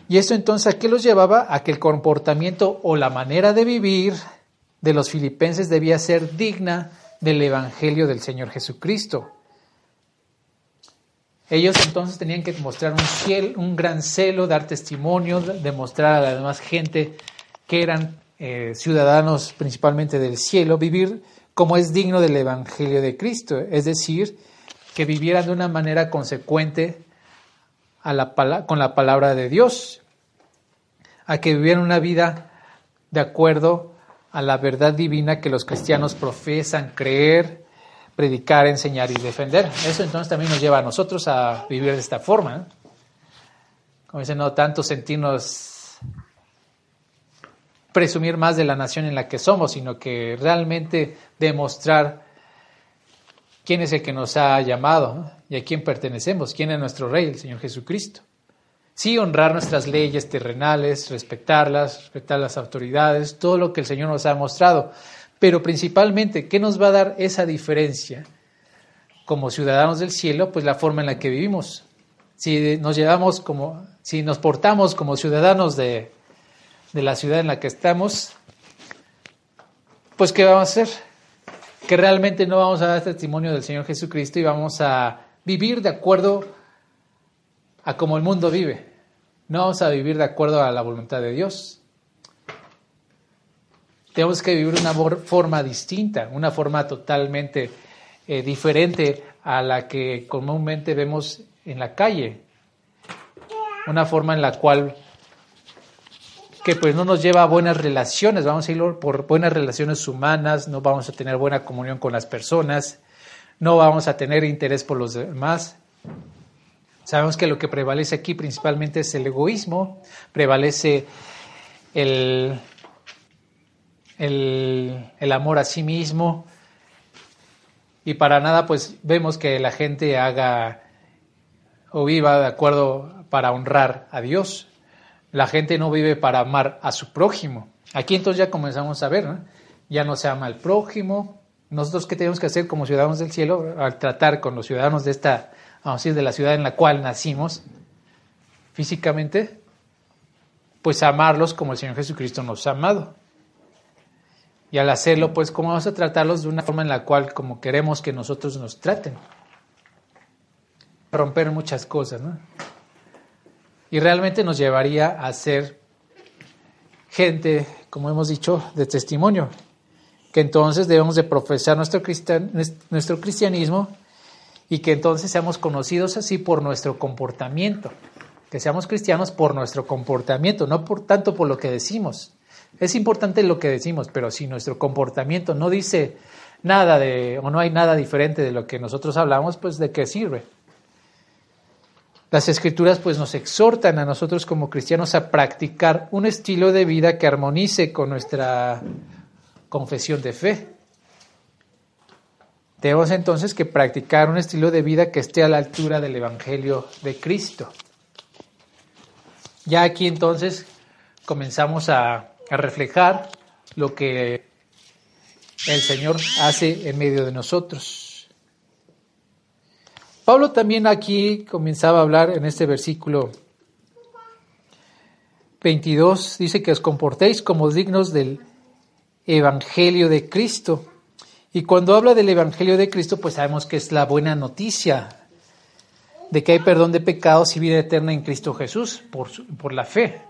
A: Y esto entonces a qué los llevaba? A que el comportamiento o la manera de vivir de los filipenses debía ser digna del Evangelio del Señor Jesucristo. Ellos entonces tenían que mostrar un, un gran celo, dar testimonio, demostrar a la demás gente que eran eh, ciudadanos principalmente del cielo, vivir como es digno del Evangelio de Cristo, es decir, que vivieran de una manera consecuente con la palabra de Dios, a que vivieran una vida de acuerdo a la verdad divina que los cristianos profesan creer, predicar, enseñar y defender. Eso entonces también nos lleva a nosotros a vivir de esta forma. Como dicen, no tanto sentirnos presumir más de la nación en la que somos, sino que realmente demostrar quién es el que nos ha llamado y a quién pertenecemos, quién es nuestro Rey, el Señor Jesucristo. Sí, honrar nuestras leyes terrenales, respetarlas, respetar las autoridades, todo lo que el Señor nos ha mostrado. Pero principalmente, ¿qué nos va a dar esa diferencia como ciudadanos del cielo? Pues la forma en la que vivimos. Si nos llevamos como, si nos portamos como ciudadanos de, de la ciudad en la que estamos, pues ¿qué vamos a hacer? que realmente no vamos a dar testimonio del Señor Jesucristo y vamos a vivir de acuerdo a como el mundo vive. No vamos a vivir de acuerdo a la voluntad de Dios. Tenemos que vivir una forma distinta, una forma totalmente eh, diferente a la que comúnmente vemos en la calle. Una forma en la cual que pues no nos lleva a buenas relaciones, vamos a ir por buenas relaciones humanas, no vamos a tener buena comunión con las personas, no vamos a tener interés por los demás. Sabemos que lo que prevalece aquí principalmente es el egoísmo, prevalece el, el, amor a sí mismo, y para nada pues vemos que la gente haga o viva de acuerdo para honrar a Dios. La gente no vive para amar a su prójimo. Aquí entonces ya comenzamos a ver, ya no se ama al prójimo. Nosotros qué tenemos que hacer como ciudadanos del cielo al tratar con los ciudadanos de esta, vamos a decir, de la ciudad en la cual nacimos físicamente, pues amarlos como el Señor Jesucristo nos ha amado. Y al hacerlo, pues, ¿cómo vamos a tratarlos de una forma en la cual como queremos que nosotros nos traten? Romper muchas cosas, ¿no? Y realmente nos llevaría a ser gente, como hemos dicho, de testimonio, que entonces debemos de profesar nuestro, nuestro cristianismo y que entonces seamos conocidos así por nuestro comportamiento, que seamos cristianos por nuestro comportamiento, no por tanto por lo que decimos. Es importante lo que decimos, pero si nuestro comportamiento no dice nada de, o no hay nada diferente de lo que nosotros hablamos, pues de qué sirve. Las escrituras pues nos exhortan a nosotros como cristianos a practicar un estilo de vida que armonice con nuestra confesión de fe. Tenemos entonces que practicar un estilo de vida que esté a la altura del Evangelio de Cristo. Ya aquí entonces comenzamos a a reflejar lo que el Señor hace en medio de nosotros. Pablo también aquí comenzaba a hablar en este versículo 22, dice que os comportéis como dignos del Evangelio de Cristo. Y cuando habla del Evangelio de Cristo, pues sabemos que es la buena noticia de que hay perdón de pecados y vida eterna en Cristo Jesús por, por la fe.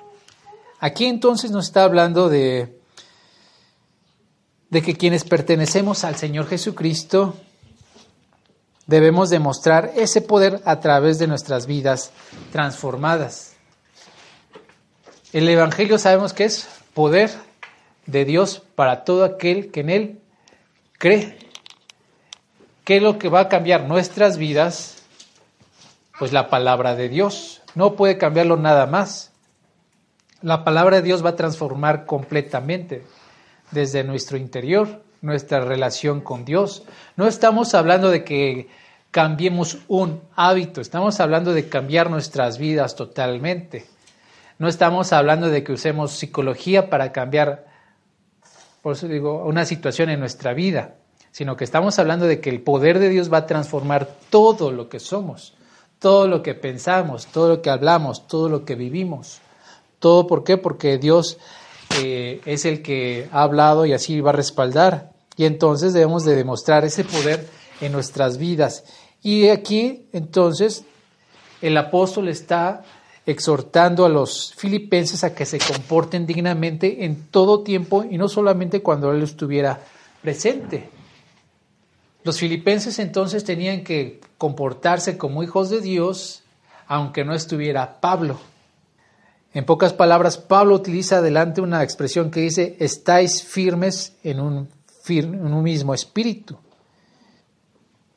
A: Aquí entonces nos está hablando de, de que quienes pertenecemos al Señor Jesucristo debemos demostrar ese poder a través de nuestras vidas transformadas. El Evangelio sabemos que es poder de Dios para todo aquel que en Él cree. ¿Qué es lo que va a cambiar nuestras vidas? Pues la palabra de Dios. No puede cambiarlo nada más. La palabra de Dios va a transformar completamente desde nuestro interior nuestra relación con Dios. No estamos hablando de que cambiemos un hábito, estamos hablando de cambiar nuestras vidas totalmente. No estamos hablando de que usemos psicología para cambiar, por eso digo, una situación en nuestra vida, sino que estamos hablando de que el poder de Dios va a transformar todo lo que somos, todo lo que pensamos, todo lo que hablamos, todo lo que vivimos. ¿Todo por qué? Porque Dios eh, es el que ha hablado y así va a respaldar. Y entonces debemos de demostrar ese poder en nuestras vidas. Y aquí entonces el apóstol está exhortando a los filipenses a que se comporten dignamente en todo tiempo y no solamente cuando él estuviera presente. Los filipenses entonces tenían que comportarse como hijos de Dios aunque no estuviera Pablo. En pocas palabras, Pablo utiliza adelante una expresión que dice, estáis firmes en un, en un mismo espíritu.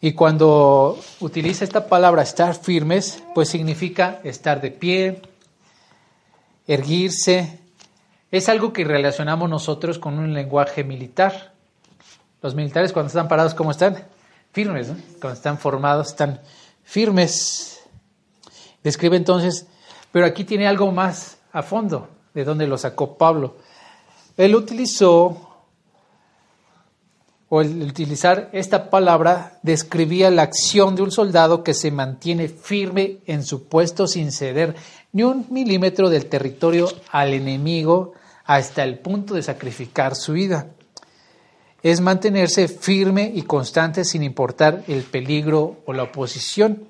A: Y cuando utiliza esta palabra estar firmes, pues significa estar de pie, erguirse. Es algo que relacionamos nosotros con un lenguaje militar. Los militares cuando están parados, ¿cómo están? Firmes, ¿no? Cuando están formados, están firmes. Describe entonces pero aquí tiene algo más a fondo de donde lo sacó Pablo. Él utilizó, o el utilizar esta palabra, describía la acción de un soldado que se mantiene firme en su puesto sin ceder ni un milímetro del territorio al enemigo hasta el punto de sacrificar su vida. Es mantenerse firme y constante sin importar el peligro o la oposición.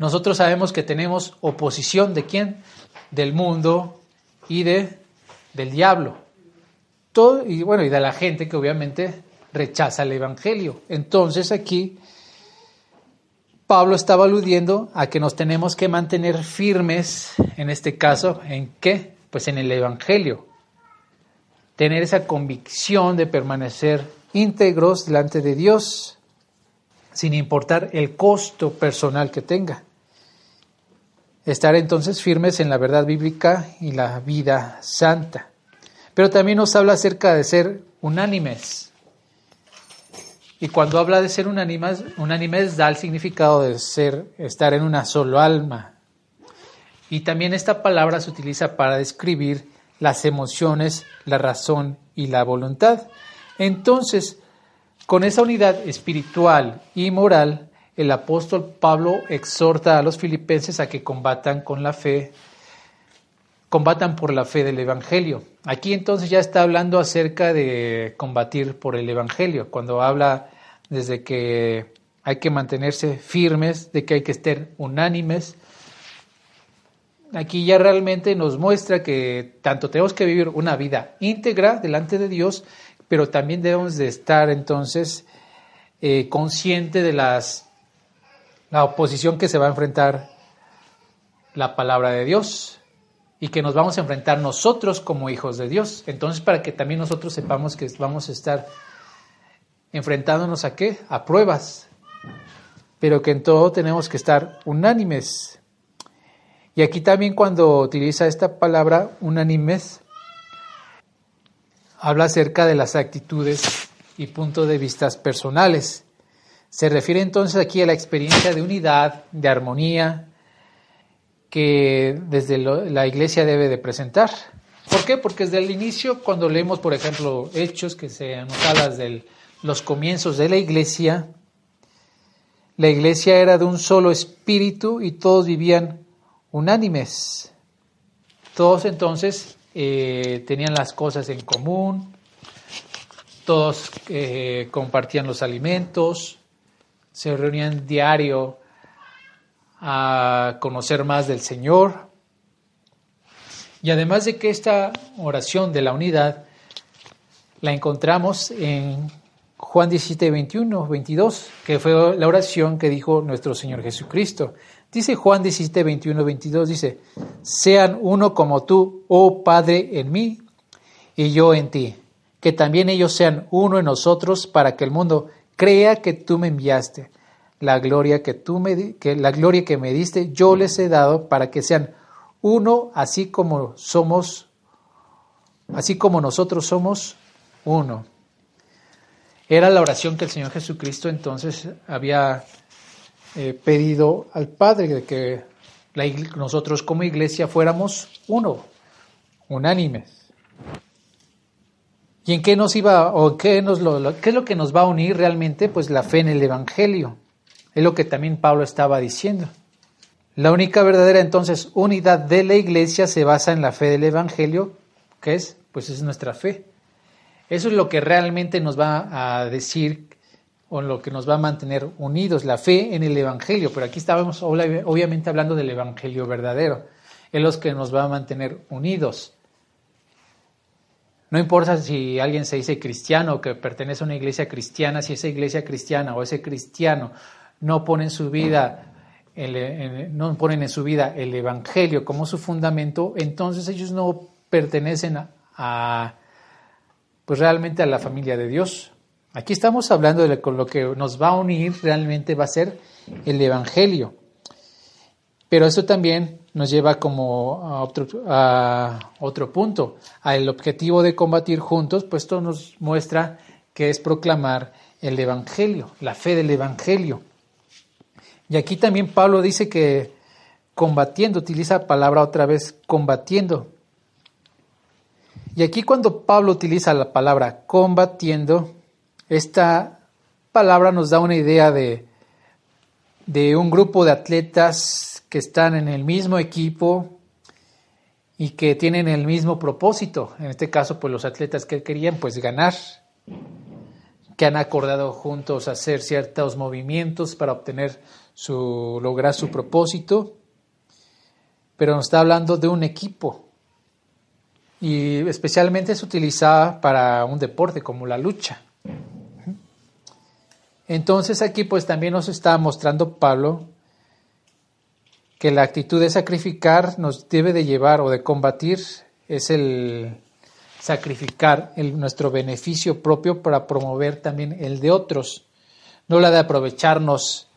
A: Nosotros sabemos que tenemos oposición de quién? Del mundo y de, del diablo. Todo, y bueno, y de la gente que obviamente rechaza el Evangelio. Entonces aquí Pablo estaba aludiendo a que nos tenemos que mantener firmes, en este caso, ¿en qué? Pues en el Evangelio. Tener esa convicción de permanecer íntegros delante de Dios, sin importar el costo personal que tenga. Estar entonces firmes en la verdad bíblica y la vida santa. Pero también nos habla acerca de ser unánimes y cuando habla de ser unánimes, unánimes da el significado de ser, estar en una solo alma. Y también esta palabra se utiliza para describir las emociones, la razón y la voluntad. Entonces, con esa unidad espiritual y moral, el apóstol Pablo exhorta a los filipenses a que combatan con la fe, combatan por la fe del Evangelio. Aquí entonces ya está hablando acerca de combatir por el Evangelio, cuando habla desde que hay que mantenerse firmes, de que hay que estar unánimes. Aquí ya realmente nos muestra que tanto tenemos que vivir una vida íntegra delante de Dios, pero también debemos de estar entonces eh, consciente de las, la oposición que se va a enfrentar la palabra de Dios y que nos vamos a enfrentar nosotros como hijos de Dios. Entonces, para que también nosotros sepamos que vamos a estar enfrentándonos a qué? A pruebas, pero que en todo tenemos que estar unánimes. Y aquí también cuando utiliza esta palabra unánimes, habla acerca de las actitudes y puntos de vista personales. Se refiere entonces aquí a la experiencia de unidad, de armonía, que desde la iglesia debe de presentar. ¿Por qué? Porque desde el inicio, cuando leemos, por ejemplo, hechos que se habla del los comienzos de la iglesia, la iglesia era de un solo espíritu y todos vivían unánimes. Todos entonces eh, tenían las cosas en común, todos eh, compartían los alimentos, se reunían diario a conocer más del Señor. Y además de que esta oración de la unidad la encontramos en Juan 17, 21, 22, que fue la oración que dijo nuestro Señor Jesucristo. Dice Juan 17, 21, 22, dice, sean uno como tú, oh Padre, en mí y yo en ti, que también ellos sean uno en nosotros para que el mundo crea que tú me enviaste. La gloria que tú me que la gloria que me diste yo les he dado para que sean uno así como somos así como nosotros somos uno. Era la oración que el Señor Jesucristo entonces había eh, pedido al Padre, de que nosotros como iglesia fuéramos uno, unánimes. ¿Y en qué nos iba, o qué, nos qué es lo que nos va a unir realmente? Pues la fe en el Evangelio. Es lo que también Pablo estaba diciendo. La única verdadera entonces unidad de la iglesia se basa en la fe del Evangelio, que es, pues es nuestra fe. Eso es lo que realmente nos va a decir o lo que nos va a mantener unidos, la fe en el Evangelio. Pero aquí estábamos obviamente hablando del Evangelio verdadero. Es lo que nos va a mantener unidos. No importa si alguien se dice cristiano o que pertenece a una iglesia cristiana, si esa iglesia cristiana o ese cristiano no pone su vida no ponen en su vida el Evangelio como su fundamento, entonces ellos no pertenecen a, pues realmente a la familia de Dios. Aquí estamos hablando de con lo que nos va a unir realmente va a ser el Evangelio. Pero eso también nos lleva como a otro, a otro punto, al objetivo de combatir juntos, pues esto nos muestra que es proclamar el Evangelio, la fe del Evangelio. Y aquí también Pablo dice que combatiendo, utiliza la palabra otra vez, combatiendo. Y aquí cuando Pablo utiliza la palabra combatiendo, esta palabra nos da una idea de, de un grupo de atletas que están en el mismo equipo y que tienen el mismo propósito. En este caso, pues los atletas que querían pues ganar, que han acordado juntos hacer ciertos movimientos para obtener su lograr su propósito. Pero nos está hablando de un equipo, y especialmente es utilizada para un deporte como la lucha. Entonces aquí pues también nos está mostrando Pablo que la actitud de sacrificar nos debe de llevar o de combatir es el sacrificar el, nuestro beneficio propio para promover también el de otros, no la de aprovecharnos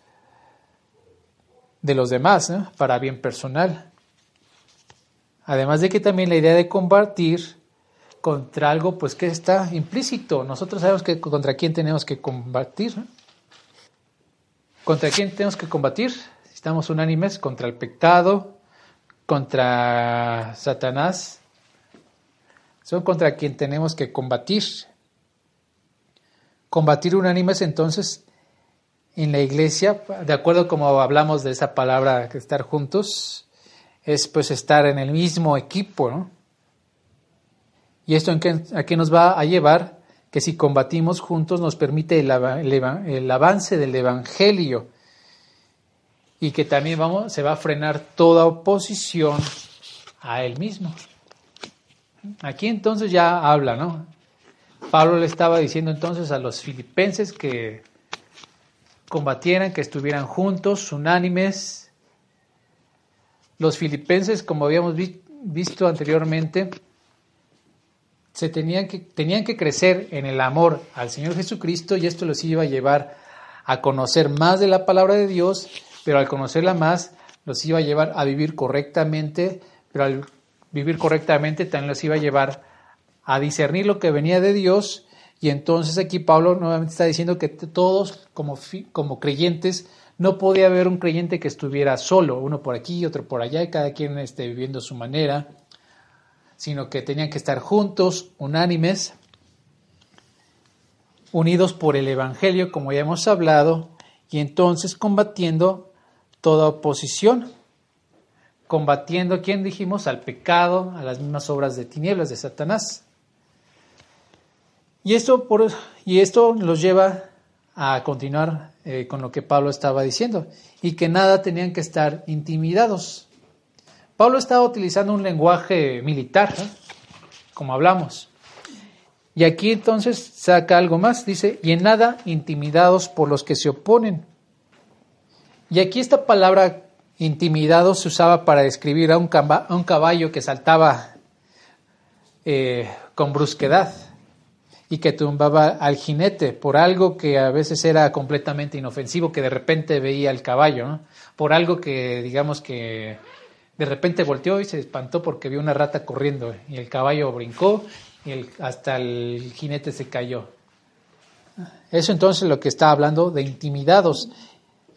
A: de los demás para bien personal. Además de que también la idea de combatir contra algo pues que está implícito. Nosotros sabemos que contra quién tenemos que combatir. ¿Contra quién tenemos que combatir? Estamos unánimes contra el pecado, contra Satanás. Son contra quien tenemos que combatir. Combatir unánimes entonces en la iglesia, de acuerdo como hablamos de esa palabra que estar juntos, es pues estar en el mismo equipo, ¿no? ¿Y esto a qué nos va a llevar? que si combatimos juntos nos permite el, avance del Evangelio y que también vamos, se va a frenar toda oposición a él mismo. Aquí entonces ya habla, ¿no? Pablo le estaba diciendo entonces a los filipenses que combatieran, que estuvieran juntos, unánimes. Los filipenses, como habíamos visto anteriormente, se tenían que, tenían que crecer en el amor al Señor Jesucristo y esto los iba a llevar a conocer más de la palabra de Dios, pero al conocerla más los iba a llevar a vivir correctamente, pero al vivir correctamente también los iba a llevar a discernir lo que venía de Dios. Y entonces aquí Pablo nuevamente está diciendo que todos como, como creyentes no podía haber un creyente que estuviera solo, uno por aquí, otro por allá, y cada quien esté viviendo su manera sino que tenían que estar juntos, unánimes, unidos por el Evangelio, como ya hemos hablado, y entonces combatiendo toda oposición, combatiendo, ¿quién dijimos? Al pecado, a las mismas obras de tinieblas de Satanás. Y esto, por, y esto los lleva a continuar eh, con lo que Pablo estaba diciendo, y que nada tenían que estar intimidados. Pablo estaba utilizando un lenguaje militar, como hablamos. Y aquí entonces saca algo más, dice, y en nada intimidados por los que se oponen. Y aquí esta palabra intimidados se usaba para describir a un, caballo que saltaba eh, con brusquedad y que tumbaba al jinete por algo que a veces era completamente inofensivo, que de repente veía el caballo, por algo que digamos que de repente volteó y se espantó porque vio una rata corriendo y el caballo brincó y hasta el jinete se cayó. Eso entonces lo que está hablando de intimidados.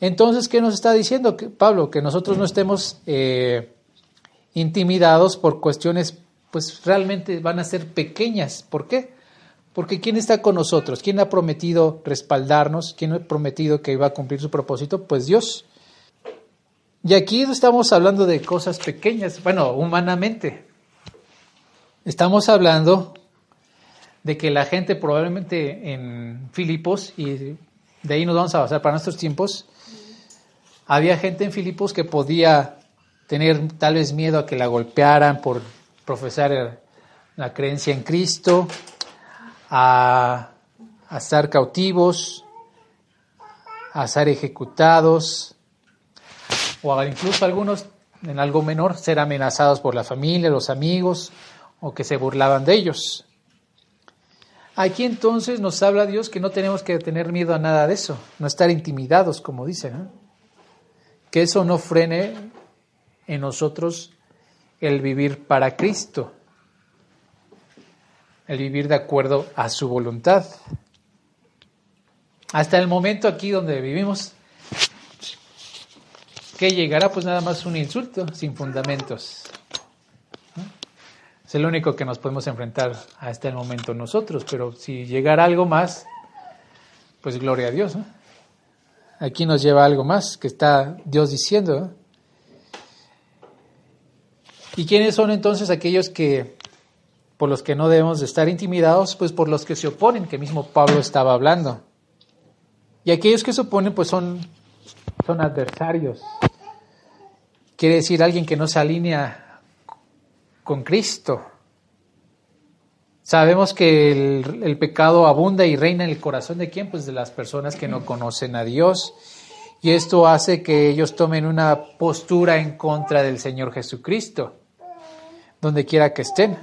A: Entonces, ¿qué nos está diciendo Pablo? Que nosotros no estemos eh, intimidados por cuestiones, pues realmente van a ser pequeñas. ¿Por qué? Porque ¿quién está con nosotros? ¿Quién ha prometido respaldarnos? ¿Quién ha prometido que iba a cumplir su propósito? Pues Dios. Y aquí estamos hablando de cosas pequeñas, bueno, humanamente. Estamos hablando de que la gente probablemente en Filipos, y de ahí nos vamos a basar para nuestros tiempos, había gente en Filipos que podía tener tal vez miedo a que la golpearan por profesar la creencia en Cristo, a, estar cautivos, a ser ejecutados, o incluso algunos en algo menor ser amenazados por la familia, los amigos o que se burlaban de ellos. Aquí entonces nos habla Dios que no tenemos que tener miedo a nada de eso, no estar intimidados, como dice, que eso no frene en nosotros el vivir para Cristo, el vivir de acuerdo a su voluntad. Hasta el momento aquí donde vivimos, que llegará pues nada más un insulto sin fundamentos. Es el único que nos podemos enfrentar hasta el momento nosotros, pero si llegara algo más, pues gloria a Dios. Aquí nos lleva algo más que está Dios diciendo. ¿Y quiénes son entonces aquellos que por los que no debemos de estar intimidados? Pues por los que se oponen, que mismo Pablo estaba hablando. Y aquellos que se oponen pues son son adversarios. Quiere decir alguien que no se alinea con Cristo. Sabemos que el, pecado abunda y reina en el corazón de quién? Pues de las personas que no conocen a Dios. Y esto hace que ellos tomen una postura en contra del Señor Jesucristo, donde quiera que estén.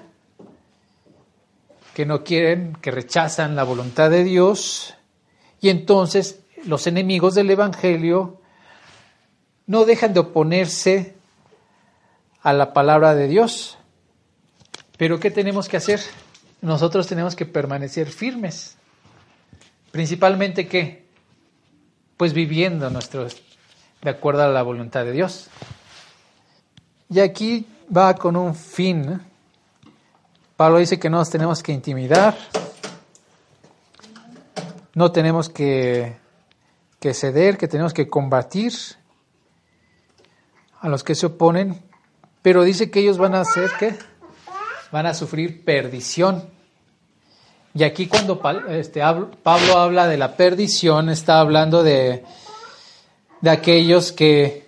A: Que no quieren, que rechazan la voluntad de Dios. Y entonces los enemigos del Evangelio no dejan de oponerse a la palabra de Dios. Pero ¿qué tenemos que hacer? Nosotros tenemos que permanecer firmes. Principalmente qué? Pues viviendo nuestros de acuerdo a la voluntad de Dios. Y aquí va con un fin. Pablo dice que no nos tenemos que intimidar, no tenemos que, que ceder, que tenemos que combatir a los que se oponen, pero dice que ellos van a hacer qué? Van a sufrir perdición. Y aquí cuando este, Pablo habla de la perdición, está hablando de, de aquellos que,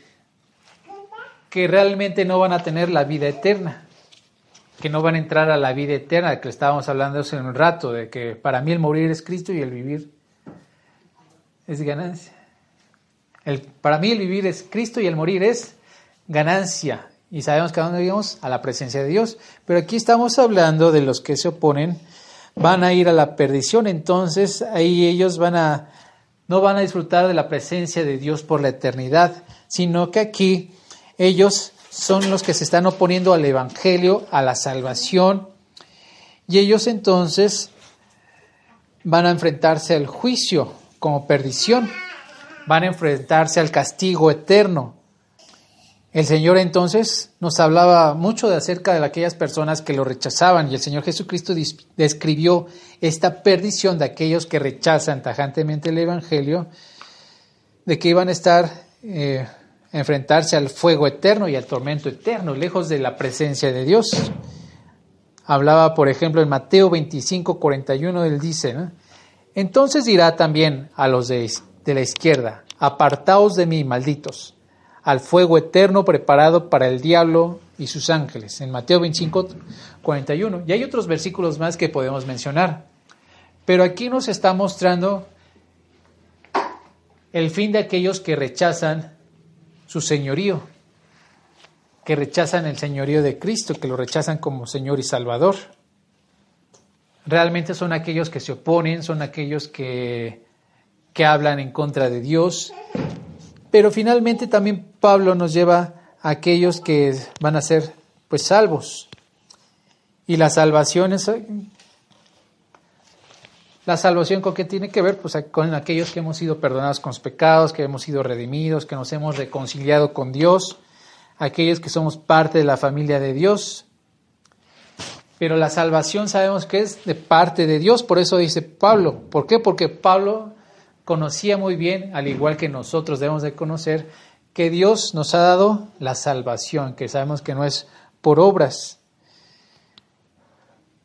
A: que realmente no van a tener la vida eterna, que no van a entrar a la vida eterna, que estábamos hablando hace un rato, de que para mí el morir es Cristo y el vivir es ganancia. El, para mí el vivir es Cristo y el morir es ganancia. Y sabemos que a dónde vivimos, a la presencia de Dios. Pero aquí estamos hablando de los que se oponen van a ir a la perdición, entonces ahí ellos van a no van a disfrutar de la presencia de Dios por la eternidad, sino que aquí ellos son los que se están oponiendo al evangelio, a la salvación, y ellos entonces van a enfrentarse al juicio como perdición, van a enfrentarse al castigo eterno. El Señor entonces nos hablaba mucho de acerca de aquellas personas que lo rechazaban y el Señor Jesucristo describió esta perdición de aquellos que rechazan tajantemente el Evangelio, de que iban a estar eh, enfrentarse al fuego eterno y al tormento eterno, lejos de la presencia de Dios. Hablaba, por ejemplo, en Mateo 25, 41, él dice, entonces dirá también a los de, de la izquierda, apartaos de mí, malditos al fuego eterno preparado para el diablo y sus ángeles, en Mateo 25, 41. Y hay otros versículos más que podemos mencionar. Pero aquí nos está mostrando el fin de aquellos que rechazan su señorío, que rechazan el señorío de Cristo, que lo rechazan como Señor y Salvador. Realmente son aquellos que se oponen, son aquellos que, que hablan en contra de Dios, pero finalmente también Pablo nos lleva a aquellos que van a ser pues salvos. Y la salvación es la salvación con qué tiene que ver pues con aquellos que hemos sido perdonados con los pecados, que hemos sido redimidos, que nos hemos reconciliado con Dios, aquellos que somos parte de la familia de Dios. Pero la salvación sabemos que es de parte de Dios, por eso dice Pablo. ¿Por qué? Porque Pablo conocía muy bien, al igual que nosotros debemos de conocer, que Dios nos ha dado la salvación, que sabemos que no es por obras.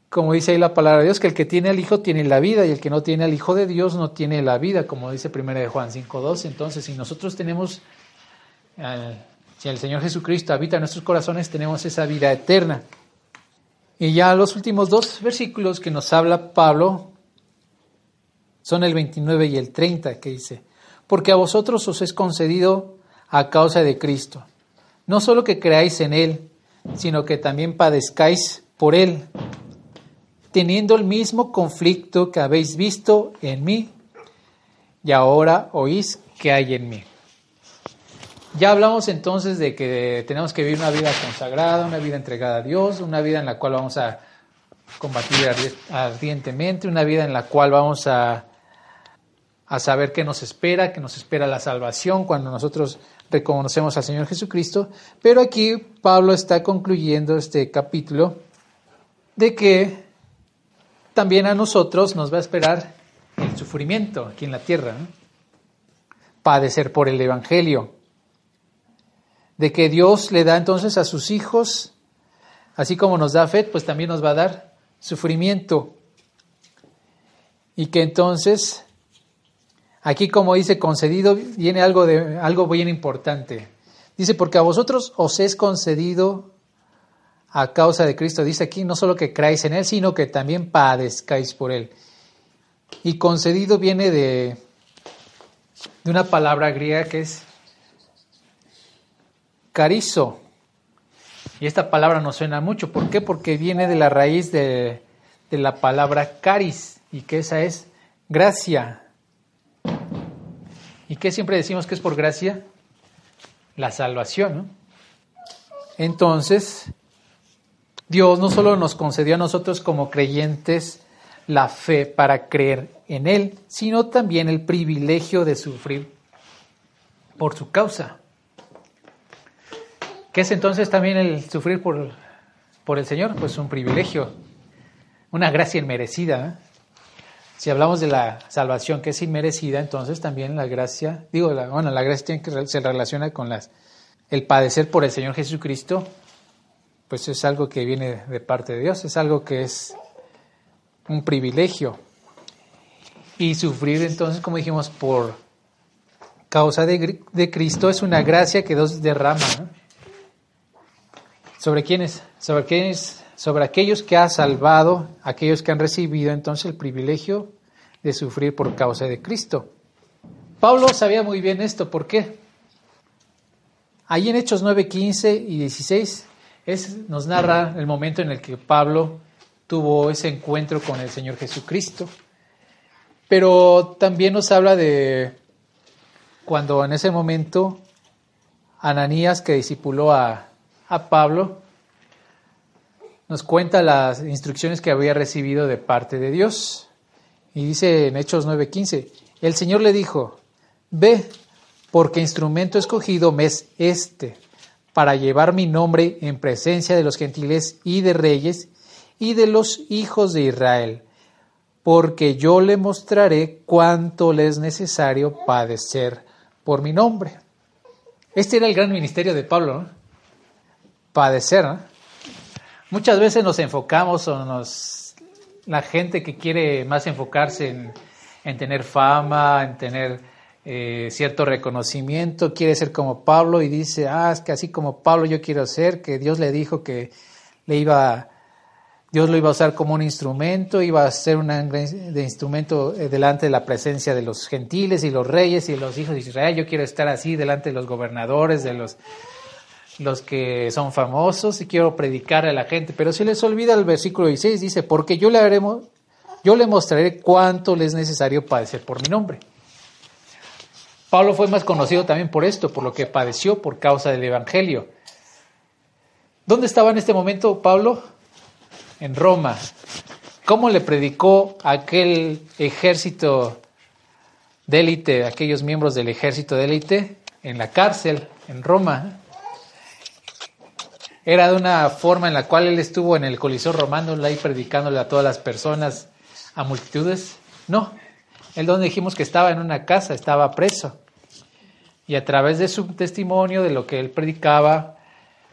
A: Como dice ahí la palabra de Dios, que el que tiene al Hijo tiene la vida y el que no tiene al Hijo de Dios no tiene la vida, como dice 1 de Juan 5.2. Entonces, si nosotros tenemos, eh, si el Señor Jesucristo habita en nuestros corazones, tenemos esa vida eterna. Y ya los últimos dos versículos que nos habla Pablo son el 29 y el 30 que dice, porque a vosotros os es concedido a causa de Cristo, no solo que creáis en Él, sino que también padezcáis por Él, teniendo el mismo conflicto que habéis visto en mí y ahora oís que hay en mí. Ya hablamos entonces de que tenemos que vivir una vida consagrada, una vida entregada a Dios, una vida en la cual vamos a combatir ardientemente, una vida en la cual vamos a a saber qué nos espera, que nos espera la salvación cuando nosotros reconocemos al Señor Jesucristo. Pero aquí Pablo está concluyendo este capítulo de que también a nosotros nos va a esperar el sufrimiento aquí en la tierra, padecer por el Evangelio, de que Dios le da entonces a sus hijos, así como nos da fe, pues también nos va a dar sufrimiento, y que entonces Aquí, como dice concedido, viene algo, de, algo bien importante. Dice, porque a vosotros os es concedido a causa de Cristo. Dice aquí, no solo que creáis en Él, sino que también padezcáis por Él. Y concedido viene de, de una palabra griega que es carizo. Y esta palabra nos suena mucho. ¿Por qué? Porque viene de la raíz de, de la palabra caris, y que esa es gracia. ¿Y qué siempre decimos que es por gracia? La salvación. ¿no? Entonces, Dios no solo nos concedió a nosotros como creyentes la fe para creer en Él, sino también el privilegio de sufrir por su causa. ¿Qué es entonces también el sufrir por, por el Señor? Pues un privilegio, una gracia inmerecida. ¿eh? Si hablamos de la salvación que es inmerecida, entonces también la gracia, digo, la, bueno, la gracia que se relaciona con las, el padecer por el Señor Jesucristo, pues es algo que viene de parte de Dios, es algo que es un privilegio. Y sufrir entonces, como dijimos, por causa de, de Cristo es una gracia que Dios derrama. ¿no? ¿Sobre quiénes? Sobre quiénes, sobre aquellos que ha salvado, aquellos que han recibido entonces el privilegio de sufrir por causa de Cristo. Pablo sabía muy bien esto, ¿por qué? Ahí en Hechos 9, 15 y 16 es, nos narra el momento en el que Pablo tuvo ese encuentro con el Señor Jesucristo. Pero también nos habla de cuando en ese momento Ananías, que discipuló a, a Pablo, nos cuenta las instrucciones que había recibido de parte de Dios. Y dice en Hechos 9:15, el Señor le dijo, ve, porque instrumento escogido me es este, para llevar mi nombre en presencia de los gentiles y de reyes y de los hijos de Israel, porque yo le mostraré cuánto le es necesario padecer por mi nombre. Este era el gran ministerio de Pablo, ¿no? padecer. Muchas veces nos enfocamos o nos la gente que quiere más enfocarse en, tener fama, en tener eh, cierto reconocimiento, quiere ser como Pablo y dice, ah, es que así como Pablo yo quiero ser, que Dios le dijo que le iba, Dios lo iba a usar como un instrumento, iba a ser un de instrumento eh, delante de la presencia de los gentiles y los reyes y los hijos de Israel, yo quiero estar así delante de los gobernadores, de los los que son famosos y quiero predicar a la gente, pero se les olvida el versículo 16, dice, porque yo le haremos, yo le mostraré cuánto le es necesario padecer por mi nombre. Pablo fue más conocido también por esto, por lo que padeció por causa del Evangelio. ¿Dónde estaba en este momento Pablo? En Roma. ¿Cómo le predicó aquel ejército de élite, aquellos miembros del ejército de élite? En la cárcel, en Roma era de una forma en la cual él estuvo en el Coliseo Romano, ahí predicándole a todas las personas, a multitudes. No, él donde dijimos que estaba en una casa, estaba preso. Y a través de su testimonio, de lo que él predicaba,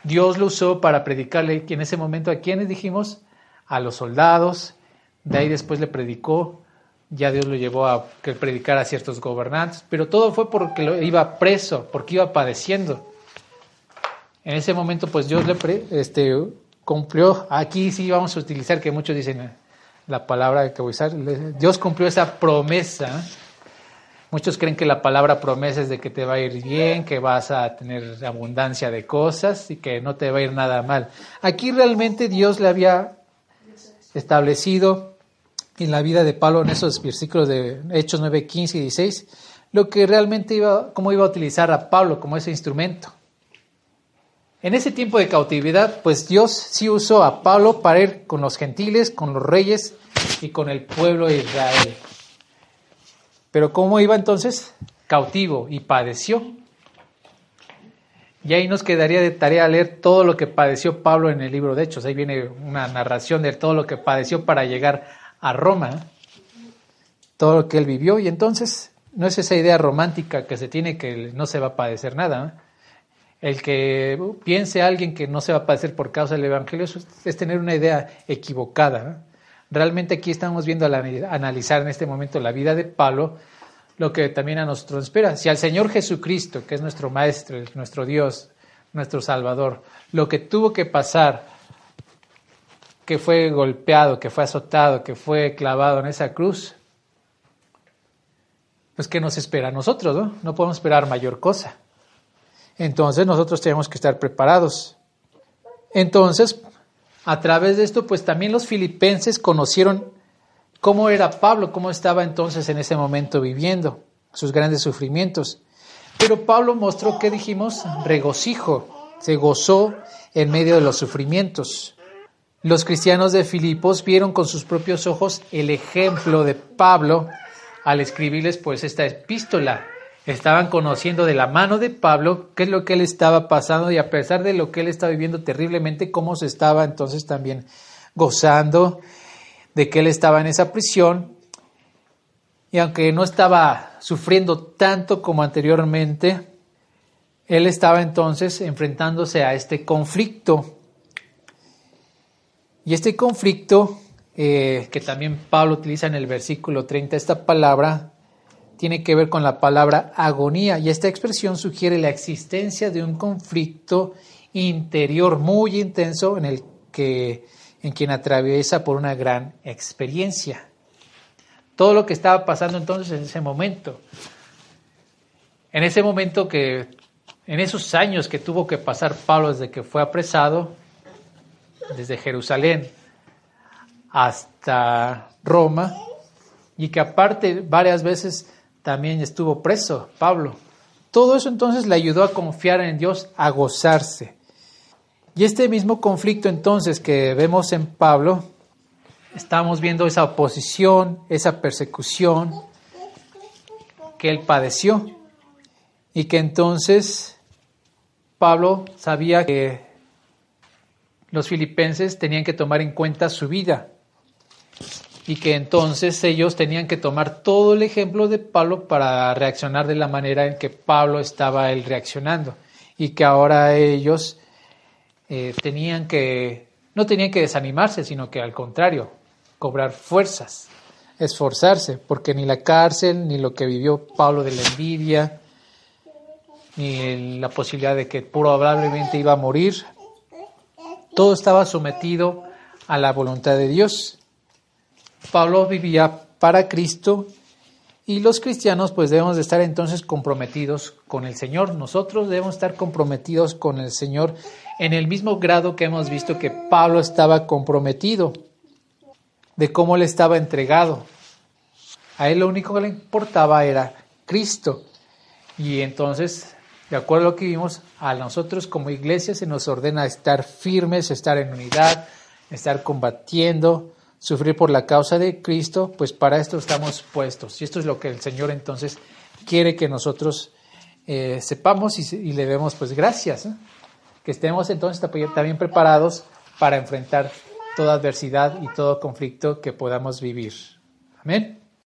A: Dios lo usó para predicarle en ese momento a quienes dijimos, a los soldados, de ahí después le predicó, ya Dios lo llevó a que predicara a ciertos gobernantes, pero todo fue porque lo iba preso, porque iba padeciendo. En ese momento, pues Dios le este, cumplió, aquí sí vamos a utilizar, que muchos dicen la palabra que voy a usar, Dios cumplió esa promesa. Muchos creen que la palabra promesa es de que te va a ir bien, que vas a tener abundancia de cosas y que no te va a ir nada mal. Aquí realmente Dios le había establecido en la vida de Pablo en esos versículos de Hechos 9, 15 y 16, lo que realmente iba, cómo iba a utilizar a Pablo como ese instrumento. En ese tiempo de cautividad, pues Dios sí usó a Pablo para ir con los gentiles, con los reyes y con el pueblo de Israel. Pero ¿cómo iba entonces? Cautivo y padeció. Y ahí nos quedaría de tarea leer todo lo que padeció Pablo en el libro de Hechos. Ahí viene una narración de todo lo que padeció para llegar a Roma, todo lo que él vivió. Y entonces no es esa idea romántica que se tiene que no se va a padecer nada. El que piense alguien que no se va a padecer por causa del Evangelio es, tener una idea equivocada. Realmente aquí estamos viendo al analizar en este momento la vida de Pablo, lo que también a nosotros espera. Si al Señor Jesucristo, que es nuestro Maestro, nuestro Dios, nuestro Salvador, lo que tuvo que pasar que fue golpeado, que fue azotado, que fue clavado en esa cruz, pues ¿qué nos espera a nosotros? No, no podemos esperar mayor cosa. Entonces nosotros tenemos que estar preparados. Entonces, a través de esto, pues también los filipenses conocieron cómo era Pablo, cómo estaba entonces en ese momento viviendo, sus grandes sufrimientos. Pero Pablo mostró, ¿qué dijimos? Regocijo, se gozó en medio de los sufrimientos. Los cristianos de Filipos vieron con sus propios ojos el ejemplo de Pablo al escribirles pues esta epístola. Estaban conociendo de la mano de Pablo qué es lo que él estaba pasando y a pesar de lo que él estaba viviendo terriblemente, cómo se estaba entonces también gozando de que él estaba en esa prisión. Y aunque no estaba sufriendo tanto como anteriormente, él estaba entonces enfrentándose a este conflicto. Y este conflicto, eh, que también Pablo utiliza en el versículo 30, esta palabra tiene que ver con la palabra agonía. Y esta expresión sugiere la existencia de un conflicto interior muy intenso en el que en quien atraviesa por una gran experiencia. Todo lo que estaba pasando entonces en ese momento. En ese momento que en esos años que tuvo que pasar Pablo desde que fue apresado, desde Jerusalén hasta Roma, y que aparte varias veces también estuvo preso Pablo. Todo eso entonces le ayudó a confiar en Dios, a gozarse. Y este mismo conflicto entonces que vemos en Pablo, estamos viendo esa oposición, esa persecución que él padeció y que entonces Pablo sabía que los filipenses tenían que tomar en cuenta su vida y que entonces ellos tenían que tomar todo el ejemplo de Pablo para reaccionar de la manera en que Pablo estaba él reaccionando y que ahora ellos eh, tenían que no tenían que desanimarse sino que al contrario cobrar fuerzas esforzarse porque ni la cárcel ni lo que vivió Pablo de la envidia ni la posibilidad de que probablemente iba a morir. Todo estaba sometido a la voluntad de Dios. Pablo vivía para Cristo y los cristianos pues debemos de estar entonces comprometidos con el Señor. Nosotros debemos estar comprometidos con el Señor en el mismo grado que hemos visto que Pablo estaba comprometido, de cómo le estaba entregado. A él lo único que le importaba era Cristo. Y entonces de acuerdo a lo que vimos, a nosotros como iglesia se nos ordena estar firmes, estar en unidad, estar combatiendo, sufrir por la causa de Cristo, pues para esto estamos puestos. Y esto es lo que el Señor entonces quiere que nosotros eh, sepamos y, le demos pues gracias. Que estemos entonces también preparados para enfrentar toda adversidad y todo conflicto que podamos vivir. Amén.